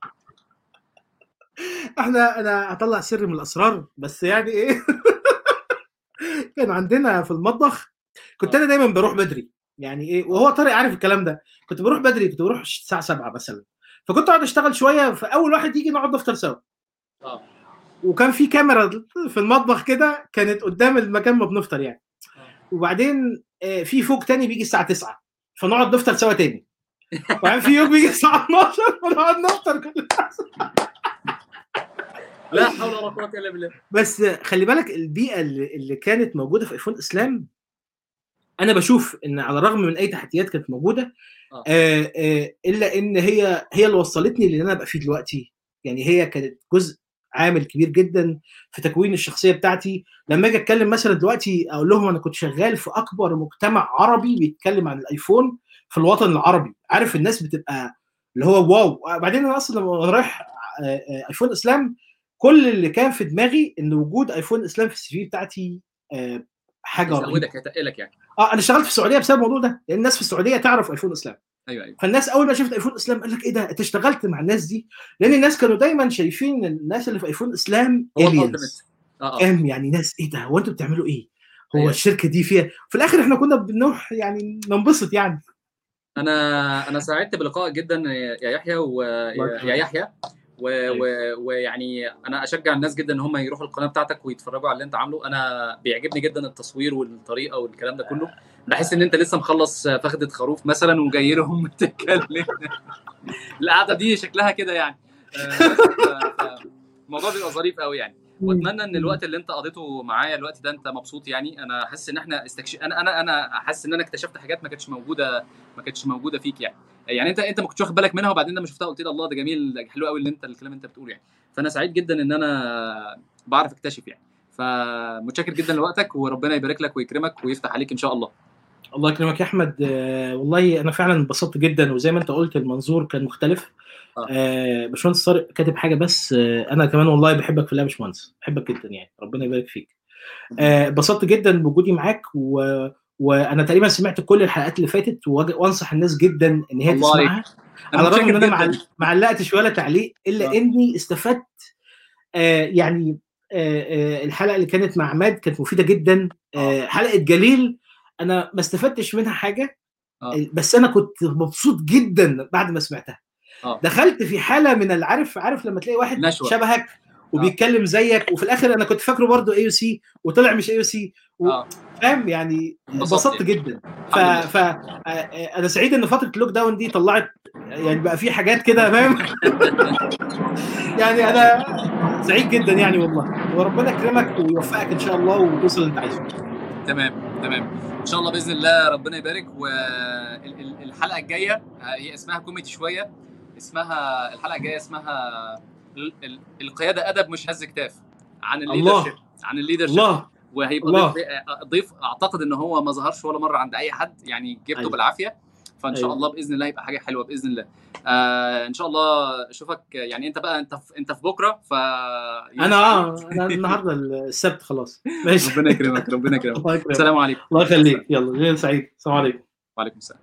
إحنا أنا هطلع سر من الأسرار بس يعني إيه؟ [laughs] كان عندنا في المطبخ كنت أنا دايما بروح بدري. يعني إيه وهو طارق عارف الكلام ده. كنت بروح بدري كنت بروح الساعة 7 مثلا. فكنت أقعد أشتغل شوية فاول واحد يجي نقعد نفطر سوا. آه. وكان في كاميرا في المطبخ كده كانت قدام المكان ما بنفطر يعني. وبعدين آه، في فوق تاني بيجي الساعة 9 فنقعد نفطر سوا تاني. وبعدين في يوم بيجي الساعة 12 ونقعد [laughs] نفطر كل لا حول ولا قوة إلا بالله. بس خلي بالك البيئة اللي, اللي كانت موجودة في آيفون إسلام أنا بشوف إن على الرغم من أي تحديات كانت موجودة آه. آه آه إلا إن هي هي اللي وصلتني للي أنا أبقى فيه دلوقتي. يعني هي كانت جزء عامل كبير جدا في تكوين الشخصية بتاعتي. لما أجي أتكلم مثلا دلوقتي أقول لهم أنا كنت شغال في أكبر مجتمع عربي بيتكلم عن الأيفون في الوطن العربي. عارف الناس بتبقى اللي هو واو. بعدين أنا أصلا لما رايح آه، آه، آيفون إسلام كل اللي كان في دماغي إن وجود أيفون إسلام في السي في بتاعتي حاجة رهيبة. يزودك يتقلك يعني. آه أنا اشتغلت في السعودية بسبب الموضوع ده. لأن الناس في السعودية تعرف آيفون إسلام. أيوه أيوه. فالناس أول ما شافت آيفون إسلام قال لك إيه ده؟ أنت اشتغلت مع الناس دي؟ لأن الناس كانوا دايما شايفين الناس اللي في آيفون إسلام. الالتيميت آه آه. فاهم يعني ناس إيه ده؟ هو أنتوا بتعملوا إيه؟ هو أيوة. الشركة دي فيها؟ في الآخر إحنا كنا بنروح يعني ننبسط يعني. أنا أنا سعدت بلقائك جدا يا يحيى ويا يحيى. و- أيوة. و- ويعني أنا أشجع الناس جدا إن هم يروحوا القناة بتاعتك ويتفرجوا على اللي أنت عامله. أنا بيعجبني جدا التصوير والطريقة والكلام ده كله. بحس إن أنت لسه مخلص فخدة خروف مثلا وجاي لهم [laughs] تتكلم. القعدة دي شكلها كده يعني. آه، الموضوع بيبقى ظريف قوي يعني. وأتمنى إن الوقت اللي أنت قضيته معايا الوقت ده أنت مبسوط يعني. أنا حاسس إن إحنا استكشف أنا أنا أنا حاسس إن أنا اكتشفت حاجات ما كانتش موجوده ما كانتش موجودة فيك يعني. يعني انت انت ما كنتش واخد بالك منها وبعدين لما شفتها قلت لي الله ده جميل ده حلو قوي اللي انت الكلام انت بتقوله يعني. فأنا سعيد جدا إن أنا بعرف أكتشف يعني. فمتشكر جدا لوقتك وربنا يبارك لك ويكرمك ويفتح عليك إن شاء الله. الله يكرمك يا أحمد. آه والله أنا فعلا انبسطت جدا وزي ما أنت قلت المنظور كان مختلف. آه. آه باشمهندس طارق كاتب حاجة بس آه أنا كمان والله بحبك في الله يا باشمهندس. بحبك جدا يعني. ربنا يبارك فيك. آه، انبسطت جدا بوجودي معاك و... وأنا تقريبا سمعت كل الحلقات اللي فاتت وأنصح الناس جدا إن هي. تسمعها أنا على الرغم إن أنا ما علقتش ولا تعليق إلا آه. إني استفدت آه يعني آه آه الحلقة اللي كانت مع عماد كانت مفيدة جدا آه حلقة جليل أنا ما استفدتش منها حاجة آه. بس أنا كنت مبسوط جدا بعد ما سمعتها آه. دخلت في حالة من العارف عارف لما تلاقي واحد نشوة. شبهك وبيتكلم زيك وفي الآخر أنا كنت فاكره برضه IC وطلع مش IC آه. فاهم؟ يعني انبسطت جدا. ف, ف... آه، آه، أنا سعيد إن فترة ال lockdown دي طلعت يعني بقى في حاجات كده فاهم؟ [laughs] يعني أنا سعيد جدا يعني والله. وربنا يكرمك ويوفقك إن شاء الله وتوصل اللي أنت عايزه. تمام تمام. إن شاء الله بإذن الله ربنا يبارك. والحلقة الجاية آه، هي اسمها كوميدي شوية. اسمها الحلقة الجاية اسمها القيادة أدب مش هز كتاف عن. ال leadership عن ال leadership الله. وهيبقى الله. ضيف أعتقد إن هو ما ظهرش ولا مرة عند أي حد يعني جبته أيوة. بالعافية. فإن شاء أيوة. الله بإذن الله يبقى حاجة حلوة بإذن الله. آه إن شاء الله أشوفك يعني أنت بقى أنت في أنت في بكرة ف أنا آه أنا النهارده السبت خلاص. ماشي. ربنا يكرمك ربنا يكرمك. [laughs] السلام عليكم. الله يخليك. يلا سعيد. السلام عليكم. وعليكم السلام.